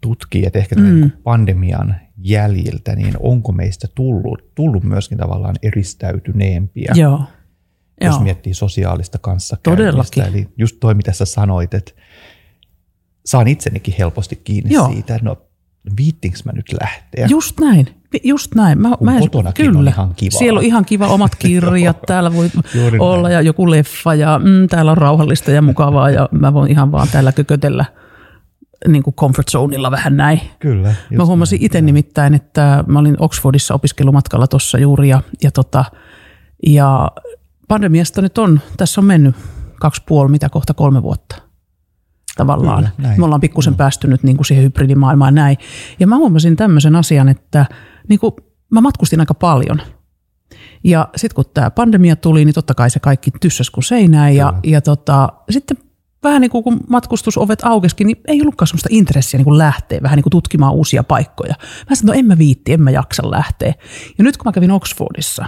tutkii, että ehkä mm. pandemian jäljiltä, niin onko meistä tullut, tullut myöskin tavallaan eristäytyneempiä. Joo. Jos Joo. miettii sosiaalista Todellakin. kanssakäymistä. Eli just toi, mitä sä sanoit, että saan itsenikin helposti kiinni Joo. siitä, no viittinkö mä nyt lähteä. Just näin, just näin. Mä, Kun mä en- kotonakin on ihan kivaa. Siellä on ihan kiva omat kirjat, täällä voi Juuri olla näin. ja joku leffa ja mm, täällä on rauhallista ja mukavaa ja mä voin ihan vaan täällä kökötellä niin kuin comfort zoneilla vähän näin. Kyllä. Mä huomasin itse nimittäin, että mä olin Oxfordissa opiskelumatkalla tuossa juuri ja, ja, tota, ja pandemiasta nyt on, tässä on mennyt kaksi puoli, mitä kohta kolme vuotta tavallaan. Kyllä, näin. Me ollaan pikkusen päästy nyt niin kuin siihen hybridimaailmaan näin. Ja mä huomasin tämmöisen asian, että niin kuin mä matkustin aika paljon. Ja sitten kun tämä pandemia tuli, niin totta kai se kaikki tyssäs kuin seinään. Ja, ja tota, sitten vähän niin kuin kun matkustusovet aukeskin, niin ei ollutkaan sellaista intressiä niin kuin lähteä vähän niin kuin tutkimaan uusia paikkoja. Mä sanoin, no en mä viitti, en mä jaksa lähteä. Ja nyt kun mä kävin Oxfordissa,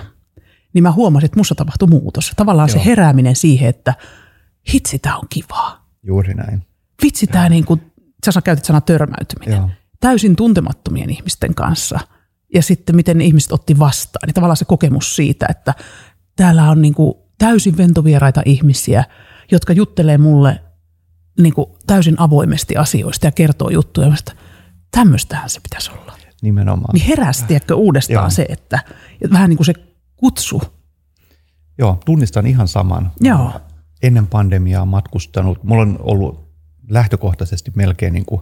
niin mä huomasin, että musta tapahtui muutos. Tavallaan Joo. Se herääminen siihen, että hitsi, tää on kivaa. Juuri näin. Vitsi, tämä niin kuin, sä käytit sana törmäytyminen. Joo. Täysin tuntemattomien ihmisten kanssa. Ja sitten miten ihmiset otti vastaan. Niin tavallaan se kokemus siitä, että täällä on niin kuin täysin ventovieraita ihmisiä, jotka juttelee mulle niin kuin täysin avoimesti asioista ja kertoo juttuja. Mä että tämmöistähän se pitäisi olla. Nimenomaan. Niin heräsi, tiedätkö, uudestaan Joo. se, että että vähän niin kuin se kutsu. Joo, tunnistan ihan saman. Joo. Ennen pandemiaa matkustanut. Mulla on ollut lähtökohtaisesti melkein niin kuin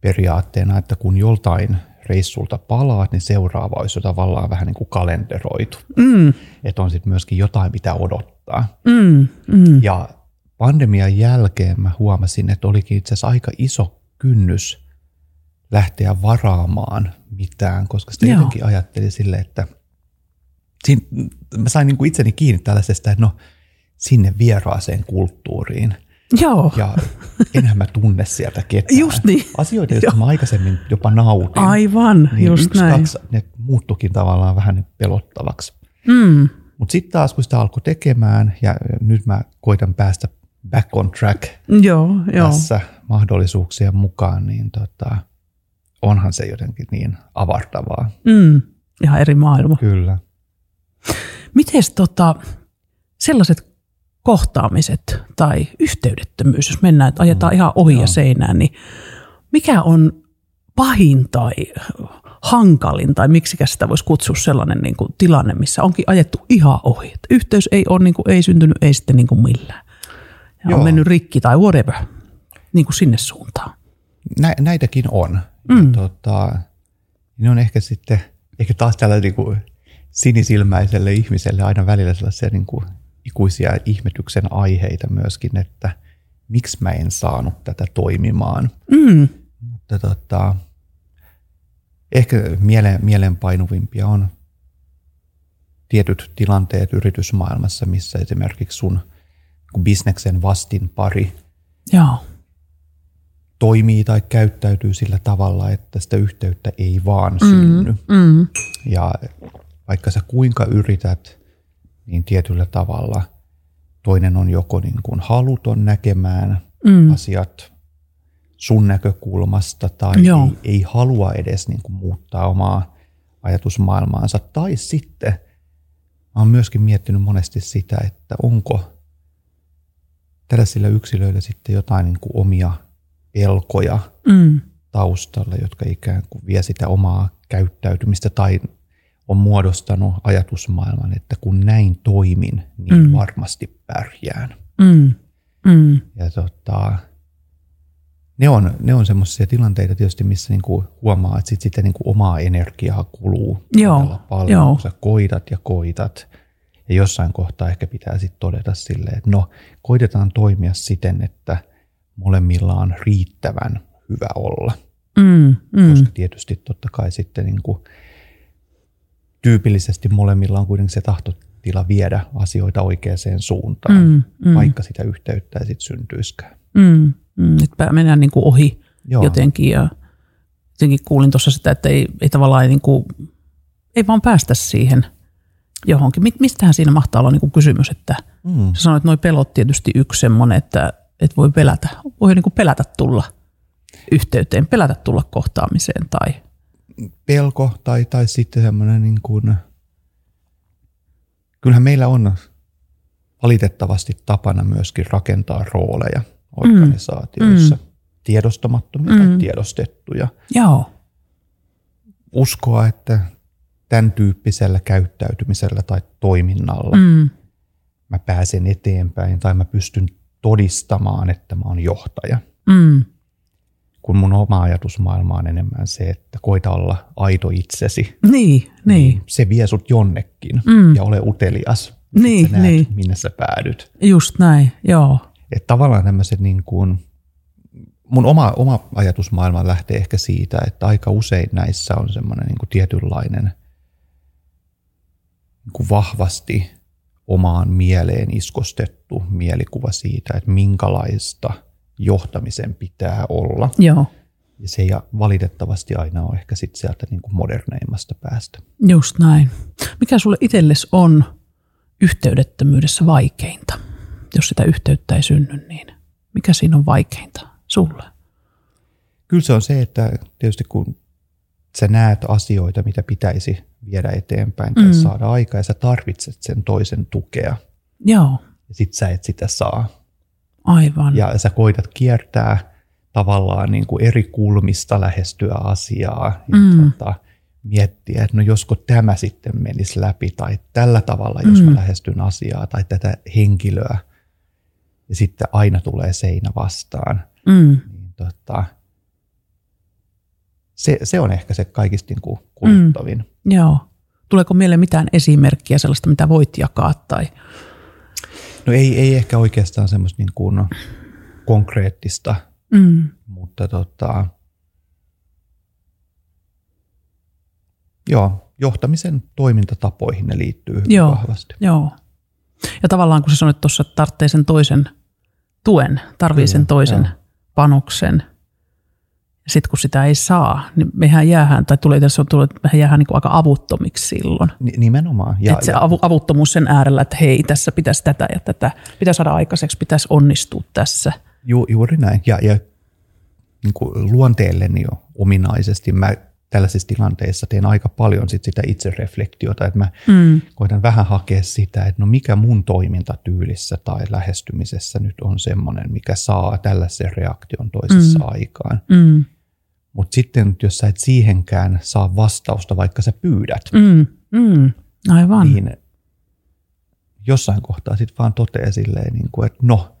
periaatteena, että kun joltain reissulta palaat, niin seuraava olisi jo tavallaan vähän niin kuin kalenteroitu. Mm. Että on sitten myöskin jotain, mitä odottaa. Mm, mm. Ja pandemian jälkeen mä huomasin, että olikin itse asiassa aika iso kynnys lähteä varaamaan mitään, koska Joo. jotenkin ajattelin silleen, että siinä, mä sain niin kuin itseni kiinni tällaisesta, että no sinne vieraaseen kulttuuriin. Joo, Ja enhän mä tunne sieltä ketään. Just niin. Asioita, joista mä aikaisemmin jopa nautin. aivan, niin just yksi, näin. kaksi, ne muuttukin tavallaan vähän pelottavaksi. Mm. Mutta sitten taas, kun sitä alkoi tekemään, ja nyt mä koitan päästä back on track Joo, joo. tässä mahdollisuuksien mukaan, niin tota, onhan se jotenkin niin avartavaa. Mm. Ihan eri maailma. Kyllä. Miten tota, sellaiset kohtaamiset tai yhteydettömyys, jos mennään, että ajetaan ihan ohi ja seinään, niin mikä on pahin tai hankalin, tai miksikä sitä voisi kutsua sellainen niin kuin tilanne, missä onkin ajettu ihan ohi. Että yhteys ei ole, niin kuin, ei syntynyt, ei sitten niin kuin millään. Ja on Joo. mennyt rikki tai whatever, niin kuin sinne suuntaan. Nä, näitäkin on. Mm. Ja tota, ne on ehkä sitten, ehkä taas tällä niin kuin sinisilmäiselle ihmiselle aina välillä sellaisia niin kuin ikuisia ihmetyksen aiheita myöskin, että miksi mä en saanut tätä toimimaan. Mm. Mutta tota, ehkä mieleen, mieleenpainuvimpia on tietyt tilanteet yritysmaailmassa, missä esimerkiksi sun bisneksen vastin pari Joo, toimii tai käyttäytyy sillä tavalla, että sitä yhteyttä ei vaan synny. mm. Ja vaikka sä kuinka yrität, niin tietyllä tavalla toinen on joko niin kuin haluton näkemään mm. asiat sun näkökulmasta tai Joo. ei, ei halua edes niin kuin muuttaa omaa ajatusmaailmaansa. Tai sitten mä oon myöskin miettinyt monesti sitä, että onko tällaisilla yksilöillä sitten jotain niin kuin omia pelkoja Mm. taustalla, jotka ikään kuin vie sitä omaa käyttäytymistä tai on muodostanut ajatusmaailman, että kun näin toimin, niin mm. varmasti pärjään. Mm. Mm. Ja tota, ne on, ne on semmoisia tilanteita tietysti, missä niinku huomaa, että sit sitä niinku omaa energiaa kuluu Joo, paljon, joo. kun sä koitat ja koitat. Ja jossain kohtaa ehkä pitää sitten todeta silleen, että no, koitetaan toimia siten, että molemmilla on riittävän hyvä olla. Mm. Mm. Koska tietysti totta kai sitten niin kuin tyypillisesti molemmilla on kuitenkin se tahtotila viedä asioita oikeaan suuntaan, Mm, mm. vaikka sitä yhteyttä ei sitten syntyiskään. Mm, mm, että mennään niin kuin ohi. Joo. jotenkin ja jotenkin kuulin tuossa sitä, että ei, ei tavallaan niin kuin, ei vaan päästä siihen johonkin. Mistähän siinä mahtaa olla niin kuin kysymys, että mm. sä sanoit, että noi pelot tietysti yksi semmoinen, että, että voi pelätä, voi niin kuin pelätä tulla yhteyteen, pelätä tulla kohtaamiseen tai... Pelko tai, tai sitten semmoinen niin kuin, kyllähän meillä on valitettavasti tapana myöskin rakentaa rooleja organisaatioissa, mm. tiedostamattomia mm. tai tiedostettuja. Joo. Uskoa, että tämän tyyppisellä käyttäytymisellä tai toiminnalla mm. mä pääsen eteenpäin tai mä pystyn todistamaan, että mä oon johtaja. Mm. Kun mun oma ajatusmaailma on enemmän se, että koita olla aito itsesi. Niin, niin. niin se vie sut jonnekin mm. ja ole utelias. Niin, sä näet, niin. minne sä päädyt. Just näin, joo. Että tavallaan tämmöiset niin kuin, mun oma, oma ajatusmaailma lähtee ehkä siitä, että aika usein näissä on semmoinen niin kuin tietynlainen niin kuin vahvasti omaan mieleen iskostettu mielikuva siitä, että minkälaista johtamisen pitää olla. Joo. Ja se ei valitettavasti aina ole ehkä sit sieltä niin kuin moderneimmasta päästä. Just näin. Mikä sulle itsellesi on yhteydettömyydessä vaikeinta? Jos sitä yhteyttä ei synny, niin mikä siinä on vaikeinta sulle? Kyllä se on se, että tietysti kun sä näet asioita, mitä pitäisi viedä eteenpäin tai mm. saada aikaa ja sä tarvitset sen toisen tukea. Joo. Ja sit sä et sitä saa. Aivan. Ja sä koitat kiertää tavallaan niin kuin eri kulmista lähestyä asiaa ja mm. tota, miettiä, että no josko tämä sitten menisi läpi tai tällä tavalla, jos mm. mä lähestyn asiaa tai tätä henkilöä. Ja sitten aina tulee seinä vastaan. Mm. Niin, tota, se, se on ehkä se kaikista niin kuin kuluttavin. Mm. Joo. Tuleeko mieleen mitään esimerkkiä sellaista, mitä voit jakaa? Tai? No ei, ei ehkä oikeastaan semmoista niin kuin konkreettista, mm. mutta tota, joo, johtamisen toimintatapoihin ne liittyy hyvin joo, vahvasti. Joo. Ja tavallaan kun sä sanoit tuossa, että tarvitsee sen toisen tuen, tarvii Kyllä, sen toisen joo. panoksen. Sitten kun sitä ei saa, niin mehän jäähän, tai tulee tässä on tullut, mehän jäähän niin aika avuttomiksi silloin. Nimenomaan. Ja, että se ja, avuttomuus sen äärellä, että hei, tässä pitäisi tätä ja tätä, pitäisi saada aikaiseksi, pitäisi onnistua tässä. Ju, juuri näin. Ja, ja niin kuin luonteelleni jo ominaisesti mä tällaisissa tilanteissa teen aika paljon sit sitä itsereflektiota, että mä mm. koitan vähän hakea sitä, että no mikä mun toimintatyylissä tai lähestymisessä nyt on semmoinen, mikä saa tällaisen reaktion toisessa mm. aikaan. Mm. Mutta sitten jos sä et siihenkään saa vastausta, vaikka sä pyydät, mm. Mm. Aivan. niin jossain kohtaa sitten vaan toteaa silleen, niin kuin, että no,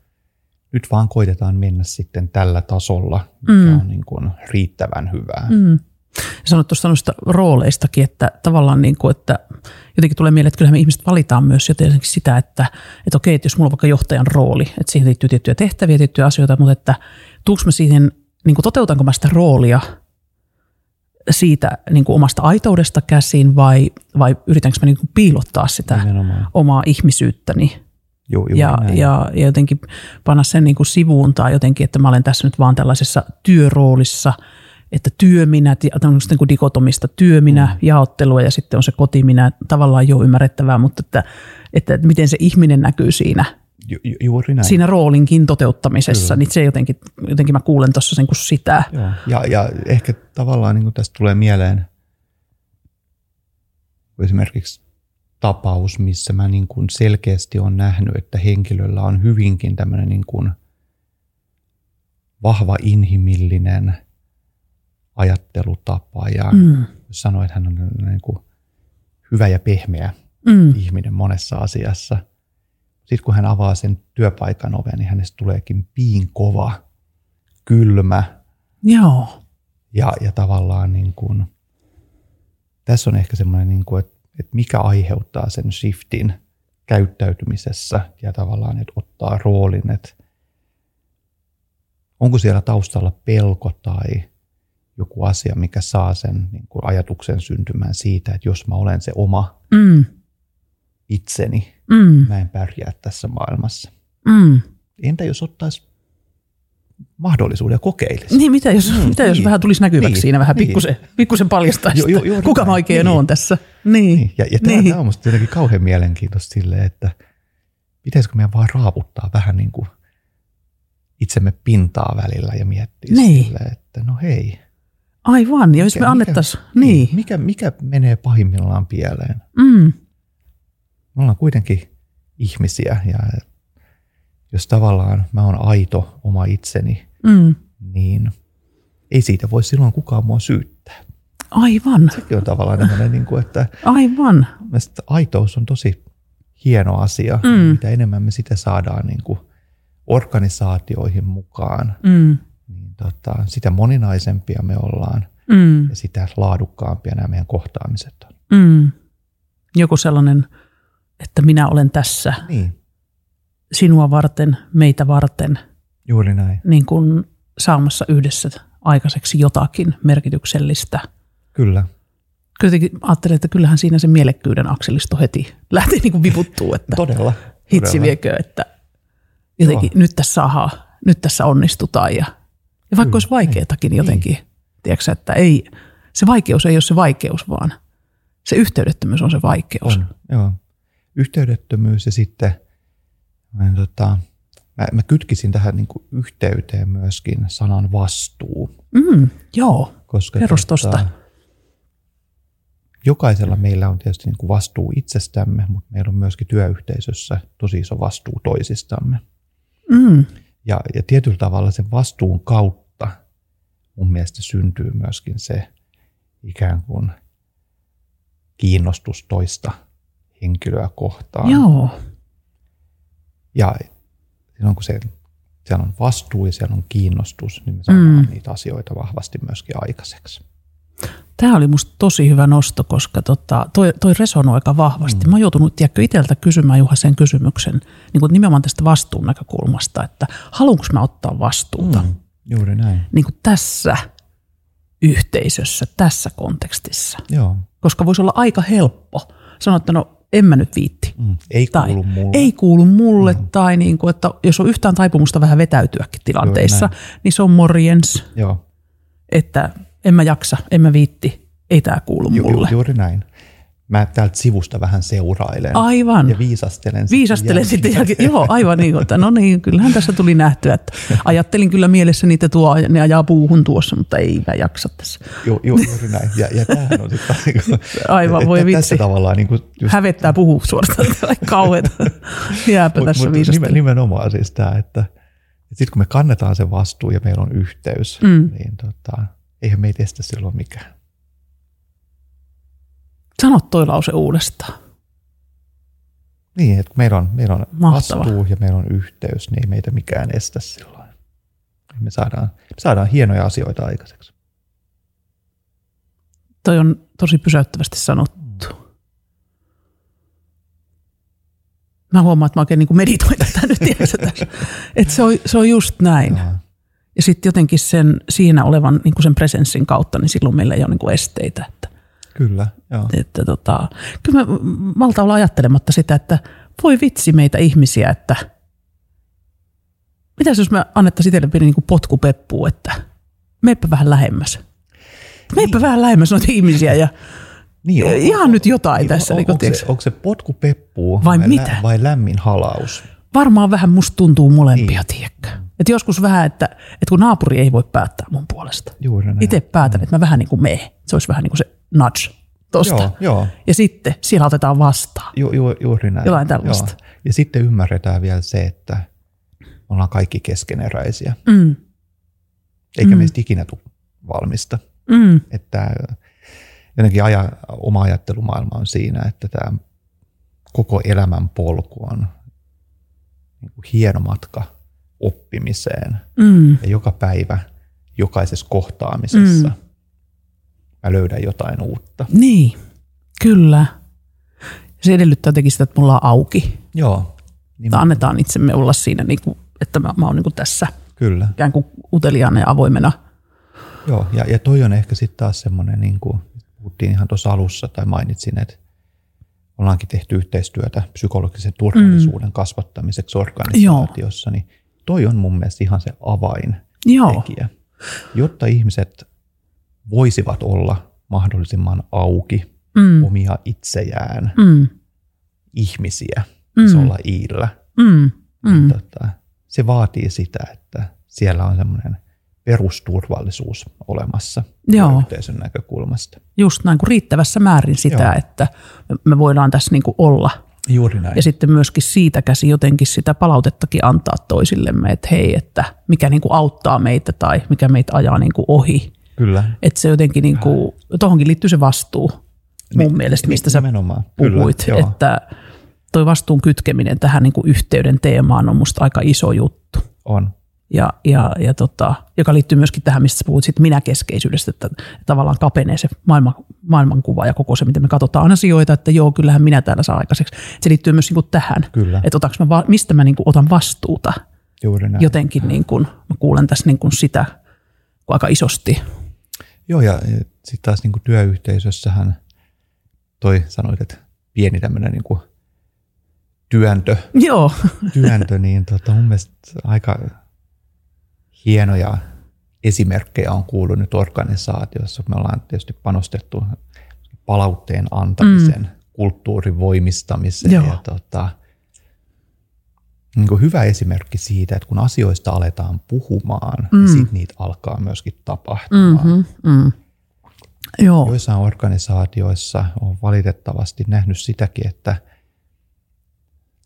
nyt vaan koitetaan mennä sitten tällä tasolla, mikä mm. on niin kuin riittävän hyvää. Mm. Sanoit tuosta noista rooleistakin, että tavallaan niin kuin, että jotenkin tulee mieleen, että kyllähän me ihmiset valitaan myös jotenkin sitä, että, että okei, että jos mulla on vaikka johtajan rooli, että siihen liittyy tiettyjä tehtäviä, tiettyjä asioita, mutta että tuuks mä siihen, niin kuin toteutanko mä sitä roolia siitä niin kuin omasta aitoudesta käsin vai, vai yritänkö mä niin kuin piilottaa sitä Nimenomaan. omaa ihmisyyttäni Joo, ja, ja, ja jotenkin panna sen niin kuin sivuun tai jotenkin, että mä olen tässä nyt vaan tällaisessa työroolissa – että työminä, tämmöistä niin kuin dikotomista työminä, mm. jaottelua ja sitten on se kotiminä, tavallaan jo ymmärrettävää, mutta että, että miten se ihminen näkyy siinä, Ju, juuri näin. siinä roolinkin toteuttamisessa, Kyllä. niin se jotenkin, jotenkin mä kuulen tuossa sen kuin sitä. Joo. Ja, ja ehkä tavallaan niin kuin tästä tulee mieleen esimerkiksi tapaus, missä mä niin kuin selkeästi on nähnyt, että henkilöllä on hyvinkin tämmöinen niin kuin vahva inhimillinen – ajattelutapa ja mm. sanoi, että hän on niin kuin hyvä ja pehmeä mm. ihminen monessa asiassa. Sitten kun hän avaa sen työpaikan oven, niin hänestä tuleekin piin kova, kylmä. Joo. Ja, ja tavallaan niin kuin, tässä on ehkä semmoinen, niin kuin, että, että mikä aiheuttaa sen shiftin käyttäytymisessä ja tavallaan, että ottaa roolin, että onko siellä taustalla pelko tai joku asia, mikä saa sen niin kuin ajatuksen syntymään siitä, että jos mä olen se oma mm. itseni, mm. mä en pärjää tässä maailmassa. Mm. Entä jos ottaisi mahdollisuuden ja kokeilisi? Niin, mitä jos, mm, mitä jos niin, vähän tulisi näkyväksi niin, siinä, vähän niin. pikkusen, pikkusen paljastaisi, jo, jo, kuka mä oikein niin. on tässä. Niin. Niin. Ja, ja Niin. tämä on musta jotenkin kauhean mielenkiintoista silleen, että pitäisikö meidän vaan raaputtaa vähän niin kuin itsemme pintaa välillä ja miettiä Niin. silleen, että no hei. Aivan, ja jos me annettaisiin, niin. Mikä, mikä menee pahimmillaan pieleen? Mm. Me ollaan kuitenkin ihmisiä ja jos tavallaan mä oon aito oma itseni, Mm. niin ei siitä voi silloin kukaan mua syyttää. Aivan, Sekin on tavallaan tämmöinen, niin kuin, että aivan. aitous on tosi hieno asia. Mm. Mitä enemmän me sitä saadaan niin kuin organisaatioihin mukaan, Mm. niin tota, sitä moninaisempia me ollaan Mm. ja sitä laadukkaampia nämä meidän kohtaamiset on. Mm. Joku sellainen, että minä olen tässä Niin, sinua varten, meitä varten, juuri näin. niin kuin saamassa yhdessä aikaiseksi jotakin merkityksellistä. Kyllä. Kuitenkin ajattelin, että kyllähän siinä se mielekkyyden akselisto heti lähti niin kuin vivuttuu, että Todella. hitsi todella. viekö, että jotenkin nyt tässä saadaan, nyt tässä onnistutaan. Ja, ja vaikka olisi vaikeatakin jotenkin, tiedätkö, että ei, se vaikeus ei ole se vaikeus, vaan se yhteydettömyys on se vaikeus. On, joo. Yhteydettömyys ja sitten mä, tota, mä, mä kytkisin tähän niin kuin yhteyteen myöskin sanan vastuu. Mm, joo, Koska Kerros tosta. jokaisella meillä on tietysti niin kuin vastuu itsestämme, mutta meillä on myöskin työyhteisössä tosi iso vastuu toisistamme. mm, Ja, ja tietyllä tavalla sen vastuun kautta mun mielestä syntyy myöskin se ikään kuin kiinnostus toista henkilöä kohtaan. joo, Ja silloin kun se, siellä on vastuu ja siellä on kiinnostus, niin me saadaan Mm. niitä asioita vahvasti myöskin aikaiseksi. Tämä oli musta tosi hyvä nosto, koska tota, toi, toi resonoi aika vahvasti. Mm. Mä oon joutunut tiedätkö, itseltä kysymään Juha sen kysymyksen niin kuin nimenomaan tästä vastuun näkökulmasta, että haluanko mä ottaa vastuuta mm. Juuri näin. niin kuin tässä yhteisössä, tässä kontekstissa. Joo. Koska voisi olla aika helppo sanoa, että no en mä nyt viitti. Mm. Ei Tai kuulu mulle. ei kuulu mulle, mm. tai niin kuin, että jos on yhtään taipumusta vähän vetäytyäkin tilanteissa, Juuri niin se on morjens, Joo. että en mä jaksa, en mä viitti, ei tämä kuulu ju, mulle. juuri näin. Mä täältä sivusta vähän seurailen. Aivan. Ja viisastelen. Viisastelen sitten jälkeen. jälkeen. Joo, aivan niin. Että no niin, kyllähän tässä tuli nähtyä, että ajattelin kyllä mielessäni, että tuo, ne ajaa puuhun tuossa, mutta ei mä jaksa tässä. Ju, ju, juuri näin. Ja, ja tämähän on sitten niin kuin, Aivan, voi että Tässä vitsi. tavallaan niin kuin just, Hävettää puhua suorastaan, kauheeta. Jääpä mut, tässä mut viisastella. nimen- nimenomaan siis tämä, että, että sitten kun me kannetaan se vastuu ja meillä on yhteys, Mm. niin tota, eihän meitä estä silloin mikään. Sano toi lause uudestaan. Niin, että meillä on, meillä on Mahtava. vastuu ja meillä on yhteys, niin ei meitä mikään estä silloin. Me saadaan, me saadaan hienoja asioita aikaiseksi. Toi on tosi pysäyttävästi sanottu. Mä huomaan, että mä oikein niin meditoin tätä nyt, tiedätkö, tässä. Että se on, se on just näin. Joo. Ja sitten jotenkin sen, siinä olevan niin kuin sen presenssin kautta, niin silloin meillä ei ole niin kuin esteitä. Että, Kyllä, joo. että tota, kyllä mä malta olla ajattelematta sitä, että voi vitsi meitä ihmisiä, että mitäs jos me annettaisiin itselle pieni niin potkupeppu, että meipä vähän lähemmäs. Meipä vähän lähemmäs noita ihmisiä ja Niin, on- ihan nyt jotain niin, tässä. on, Niin onko, se, onko se potku peppu Vai vai, mitä? Lä, vai lämmin halaus? varmaan vähän musta tuntuu molempia, Niin. tiedätkö. Et joskus vähän, että, että kun naapuri ei voi päättää mun puolesta. Juuri näin. Itse päätän, että mä vähän niin kuin mene. Se olisi vähän niin kuin se nudge tosta. Joo, joo. Ja sitten siellä otetaan vastaan. Ju, ju, juuri näin. Jotain tällaista. Joo. Ja sitten ymmärretään vielä se, että me ollaan kaikki keskeneräisiä, Mm, eikä mm. meistä ikinä tule valmista. mm, Että jotenkin aja, oma ajattelumaailma on siinä, että tämä koko elämän polku on niin hieno matka oppimiseen. mm, Ja joka päivä, jokaisessa kohtaamisessa Mm. mä löydän jotain uutta. niin, kyllä. Se edellyttää jotenkin sitä, että mulla on auki. Joo, niin annetaan itsemme olla siinä, niin kuin, että mä, mä oon niin kuin tässä kyllä. ikään kuin uteliaana ja avoimena. Joo, ja, ja toi on ehkä sitten taas semmoinen, niin kuin puhuttiin ihan tuossa alussa tai mainitsin, että ollaankin tehty yhteistyötä psykologisen turvallisuuden mm. kasvattamiseksi organisaatiossa, niin toi on mun mielestä ihan se Joo, avaintekijä, jotta ihmiset voisivat olla mahdollisimman auki mm. omia itsejään, Mm. ihmisiä, Mm. isolla iillä. Mm. Mm. Tota, se vaatii sitä, että siellä on semmoinen perusturvallisuus olemassa Joo. yhteisön näkökulmasta. Just näin kuin riittävässä määrin sitä, Joo. että me voidaan tässä niin kuin olla. Juuri näin. Ja sitten myöskin siitä käsi jotenkin sitä palautettakin antaa toisillemme, että hei, että mikä niin kuin auttaa meitä tai mikä meitä ajaa niin kuin ohi. Kyllä. Että se jotenkin, niin kuin, tohonkin liittyy se vastuu mun Ni- mielestä, mistä sä nimenomaan. puhuit. Kyllä, joo. että toi vastuun kytkeminen tähän niin kuin yhteyden teemaan on musta aika iso juttu. On. Ja, ja, ja tota, joka liittyy myöskin tähän, mistä puhut sit minäkeskeisyydestä, että tavallaan kapenee se maailman, maailmankuva ja koko se, miten me katsotaan asioita, että joo, kyllähän minä täällä saa aikaiseksi. Se liittyy myös niin kuin tähän, Kyllä. että otaks mä, mistä mä niin kuin otan vastuuta Juuri näin. jotenkin, niin kuin, mä kuulen tässä niin kuin sitä aika isosti. Joo, ja sitten taas niin kuin työyhteisössähän toi sanoit, että pieni tämmöinen niin kuin työntö, Joo, työntö niin tota, mun mielestä aika hienoja esimerkkejä on kuullut nyt organisaatiossa. Me ollaan tietysti panostettu palautteen antamisen, mm. kulttuurin voimistamiseen Joo. ja tota, niin hyvä esimerkki siitä, että kun asioista aletaan puhumaan, mm. niin sitten niitä alkaa myöskin tapahtumaan. mm-hmm, mm. joo, Joissain organisaatioissa on valitettavasti nähnyt sitäkin, että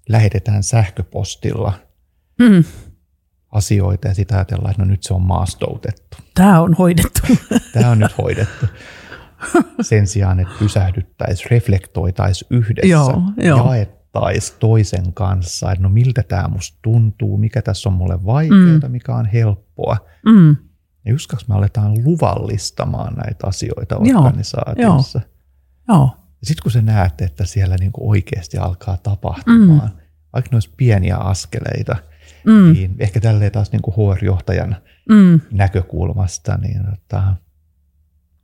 lähetetään sähköpostilla mm. Asioita ja sitä ajatellaan, että no nyt se on maastoutettu. tämä on hoidettu. Tämä on nyt hoidettu. Sen sijaan, että pysähdyttäisiin, reflektoitaisiin yhdessä, Joo, joo. jaettaisiin toisen kanssa, että no miltä tämä musta tuntuu, mikä tässä on mulle vaikeaa, mm. mikä on helppoa. Mm. Ja just koska me aletaan luvallistamaan näitä asioita Joo, organisaatiossa. Joo, Ja sitten kun sä näet, että siellä niinku oikeasti alkaa tapahtumaan, mm. vaikka ne olisi pieniä askeleita, mm. niin ehkä tälleen taas niinku HR-johtajan mm. näkökulmasta, niin tota,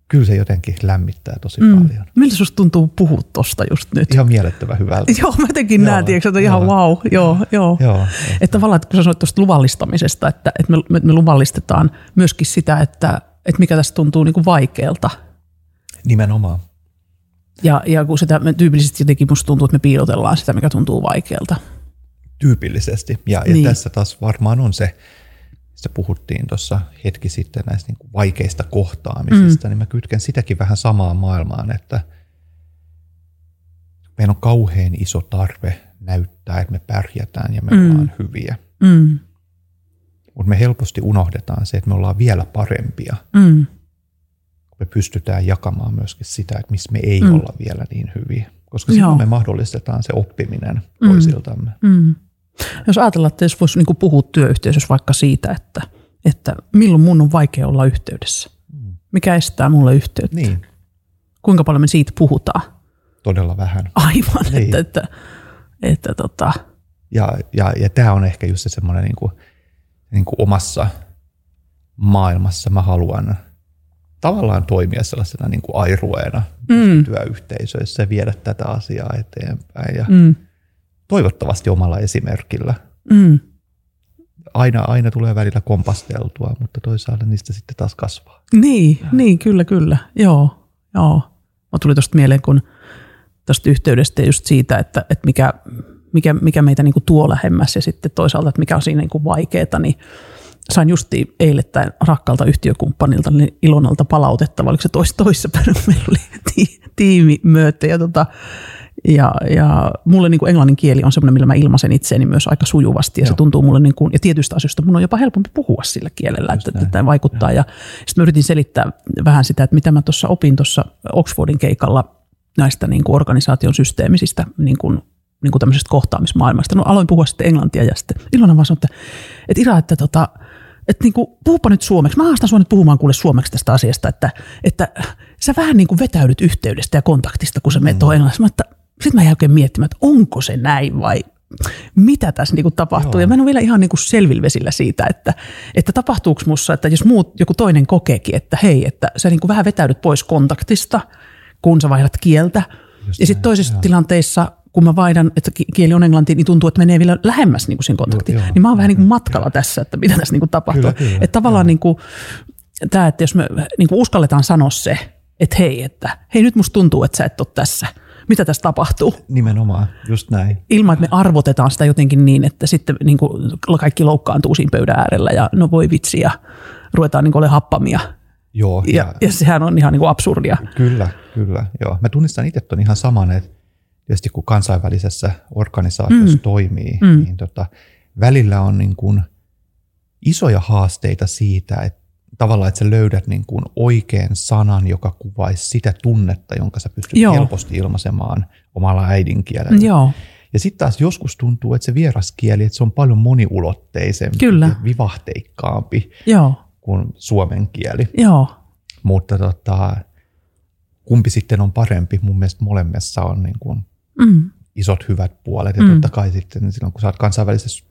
kyllä se jotenkin lämmittää tosi Mm. paljon. Miltä susta tuntuu puhua tosta just nyt? Ihan mielettömän hyvältä. Joo, mä jotenkin näen, tiedätkö, että ihan joo. wow, joo, joo. Joo, Että tavallaan, että kun sä sanoit tuosta luvallistamisesta, että, että me, me, me luvallistetaan myöskin sitä, että, että mikä tästä tuntuu niin kuin vaikealta. nimenomaan. Ja, ja kun sitä me tyypillisesti jotenkin musta tuntuu, että me piilotellaan sitä, mikä tuntuu vaikealta. Tyypillisesti. Ja, ja Niin. niin. tässä taas varmaan on se, mistä puhuttiin tuossa hetki sitten näistä niin kuin vaikeista kohtaamisista, mm. niin mä kytken sitäkin vähän samaan maailmaan, että meillä on kauhean iso tarve näyttää, että me pärjätään ja me mm. ollaan hyviä. Mm, Mutta me helposti unohdetaan se, että me ollaan vielä parempia. mm, Me pystytään jakamaan myöskin sitä, että missä me ei Mm. mm. olla vielä niin hyviä. Koska silloin me mahdollistetaan se oppiminen toisiltamme. mm. Jos ajatellaan, että jos voisi niin puhua työyhteisössä vaikka siitä, että, että milloin mun on vaikea olla yhteydessä. Mikä estää mulle yhteyttä? Niin, Kuinka paljon me siitä puhutaan? todella vähän. Aivan, Niin. että, että, että tota, Ja, ja, ja tämä on ehkä just se semmoinen niin kuin, niin kuin omassa maailmassa mä haluan tavallaan toimia sellaisena niin kuin airueena mm. työyhteisöissä ja viedä tätä asiaa eteenpäin. Ja mm, toivottavasti omalla esimerkillä. mm, Aina, aina tulee välillä kompasteltua, mutta toisaalta niistä sitten taas kasvaa. Niin, niin, kyllä, kyllä. Joo, joo. Mä tuli tuosta mieleen, kun tuosta yhteydestä ja just siitä, että, että mikä, mikä, mikä meitä niin tuo lähemmäs ja sitten toisaalta, että mikä on siinä niin vaikeaa, niin sain justiin eilettäin rakkaalta yhtiökumppanilta niin Ilonalta palautetta, vai oliko se tois, toissapäivänä, meillä oli ti, tiimimöötte ja, tota, ja, ja mulle niin kuin englannin kieli on semmoinen, millä mä ilmaisen itseäni myös aika sujuvasti ja Joo. se tuntuu mulle, niin kuin, ja tietyistä asioista mun on jopa helpompi puhua sillä kielellä, että, että tämä vaikuttaa. Ja sitten mä yritin selittää vähän sitä, että mitä mä tuossa opin tuossa Oxfordin keikalla näistä niin kuin organisaation systeemisistä niin kuin, niin kuin tämmöisestä kohtaamismaailmasta. No aloin puhua sitten englantia ja sitten Ilona vaan sanoi, että, että Ira, että tota, että niin kuin, puhupa nyt suomeksi. Mä haastan sua nyt puhumaan kuule suomeksi tästä asiasta, että, että sä vähän niin kuin vetäydyt yhteydestä ja kontaktista, kun sä menet mm. englanniksi. Mä, että sitten mä jäin oikein miettimään, että onko se näin vai mitä tässä niin kuin tapahtuu. Joo. Ja mä en ole vielä ihan niin kuin selvillä vesillä siitä, että, että tapahtuuko mussa, että jos muut, joku toinen kokeekin, että hei, että sä niin kuin vähän vetäydyt pois kontaktista, kun sä vaihdat kieltä. Just ja sitten näin, toisessa joo. tilanteissa, kun mä vaihdan, että ki- kieli on englanti, niin tuntuu, että menee vielä lähemmäs niin kuin siihen kontaktiin. Joo, joo. niin mä oon vähän niin kuin matkalla tässä, että mitä tässä niin kuin tapahtuu. Kyllä, kyllä, että tavallaan niin kuin, tämä, että jos me niin kuin uskalletaan sanoa se, että hei, että hei nyt musta tuntuu, että sä et ole tässä. Mitä tässä tapahtuu? Nimenomaan, just näin. Ilman, että me arvotetaan sitä jotenkin niin, että sitten niin kuin kaikki loukkaantuu siinä pöydän äärellä ja no voi vitsi ja ruvetaan niin olemaan happamia. Joo, ja, ja, ja sehän on ihan niin kuin absurdia. Kyllä, kyllä. Joo. Mä tunnistan itse ton ihan saman, että tietysti kun kansainvälisessä organisaatiossa mm. toimii, mm. niin tota, välillä on niin kuin isoja haasteita siitä, että tavallaan, että sä löydät niin kuin oikean sanan, joka kuvaisi sitä tunnetta, jonka sä pystyt Joo. helposti ilmaisemaan omalla äidinkielellä. Joo. Ja sitten taas joskus tuntuu, että se vieraskieli, että se on paljon moniulotteisempi Kyllä. ja vivahteikkaampi Joo. kuin suomen kieli. Joo. Mutta tota, kumpi sitten on parempi? Mun mielestä molemmissa on niin kuin Mm. isot hyvät puolet. Ja Mm. totta kai sitten silloin, kun sä oot kansainvälisessä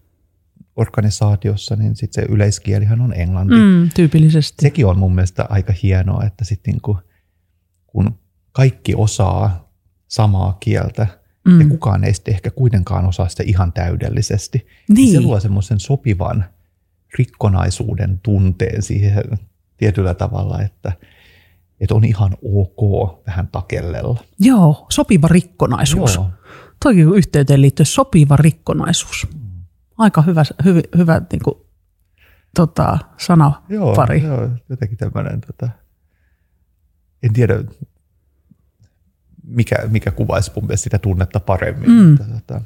organisaatiossa, niin sitten se yleiskielihän on englanti. Mm, tyypillisesti. Sekin on mun mielestä aika hienoa, että sitten niin kuin, kun kaikki osaa samaa kieltä, Mm. ja kukaan ei sitten ehkä kuitenkaan osaa sitä ihan täydellisesti, Niin. se luo semmoisen sopivan rikkonaisuuden tunteen siihen tietyllä tavalla, että, että on ihan ok vähän takellella. Joo, sopiva rikkonaisuus. Joo. Toikin yhteyteen liittyy sopiva rikkonaisuus. Aika hyvä, hyvä, hyvä niin kuin, tota, sanapari. Joo, joo, jotenkin tämmöinen, tota, en tiedä mikä, mikä kuvaisi mun mielestä sitä tunnetta paremmin. Mm. Mutta, tota,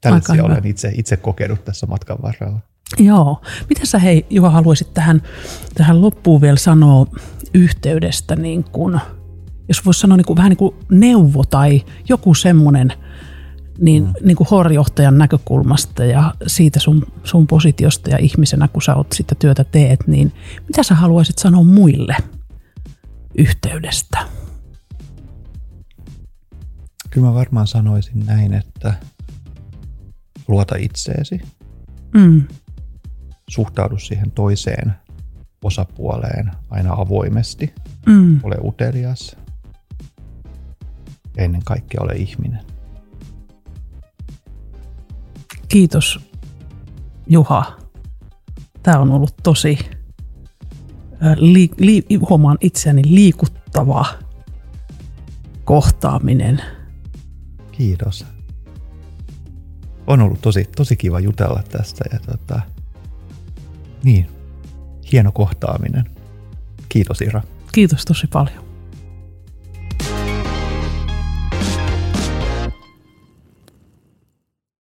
tällaisia hyvä. olen itse, itse kokenut tässä matkan varrella. Joo. Mitä sä hei Juha haluaisit tähän, tähän loppuun vielä sanoa yhteydestä, niin kun, jos voisi sanoa niin kuin, vähän niin kuin neuvo tai joku semmoinen niin, mm. niin kuin horjohtajan näkökulmasta ja siitä sun, sun positiosta ja ihmisenä, kun sä oot sitä työtä teet, niin mitä sä haluaisit sanoa muille yhteydestä? Kyllä mä varmaan sanoisin näin, että luota itseesi, Mm. suhtaudu siihen toiseen osapuoleen aina avoimesti, Mm. ole utelias ja ennen kaikkea ole ihminen. Kiitos Juha. Tämä on ollut tosi, li, li, huomaan itseäni liikuttava kohtaaminen. Kiitos. On ollut tosi, tosi kiva jutella tästä ja tota, niin, hieno kohtaaminen. Kiitos Ira. Kiitos tosi paljon.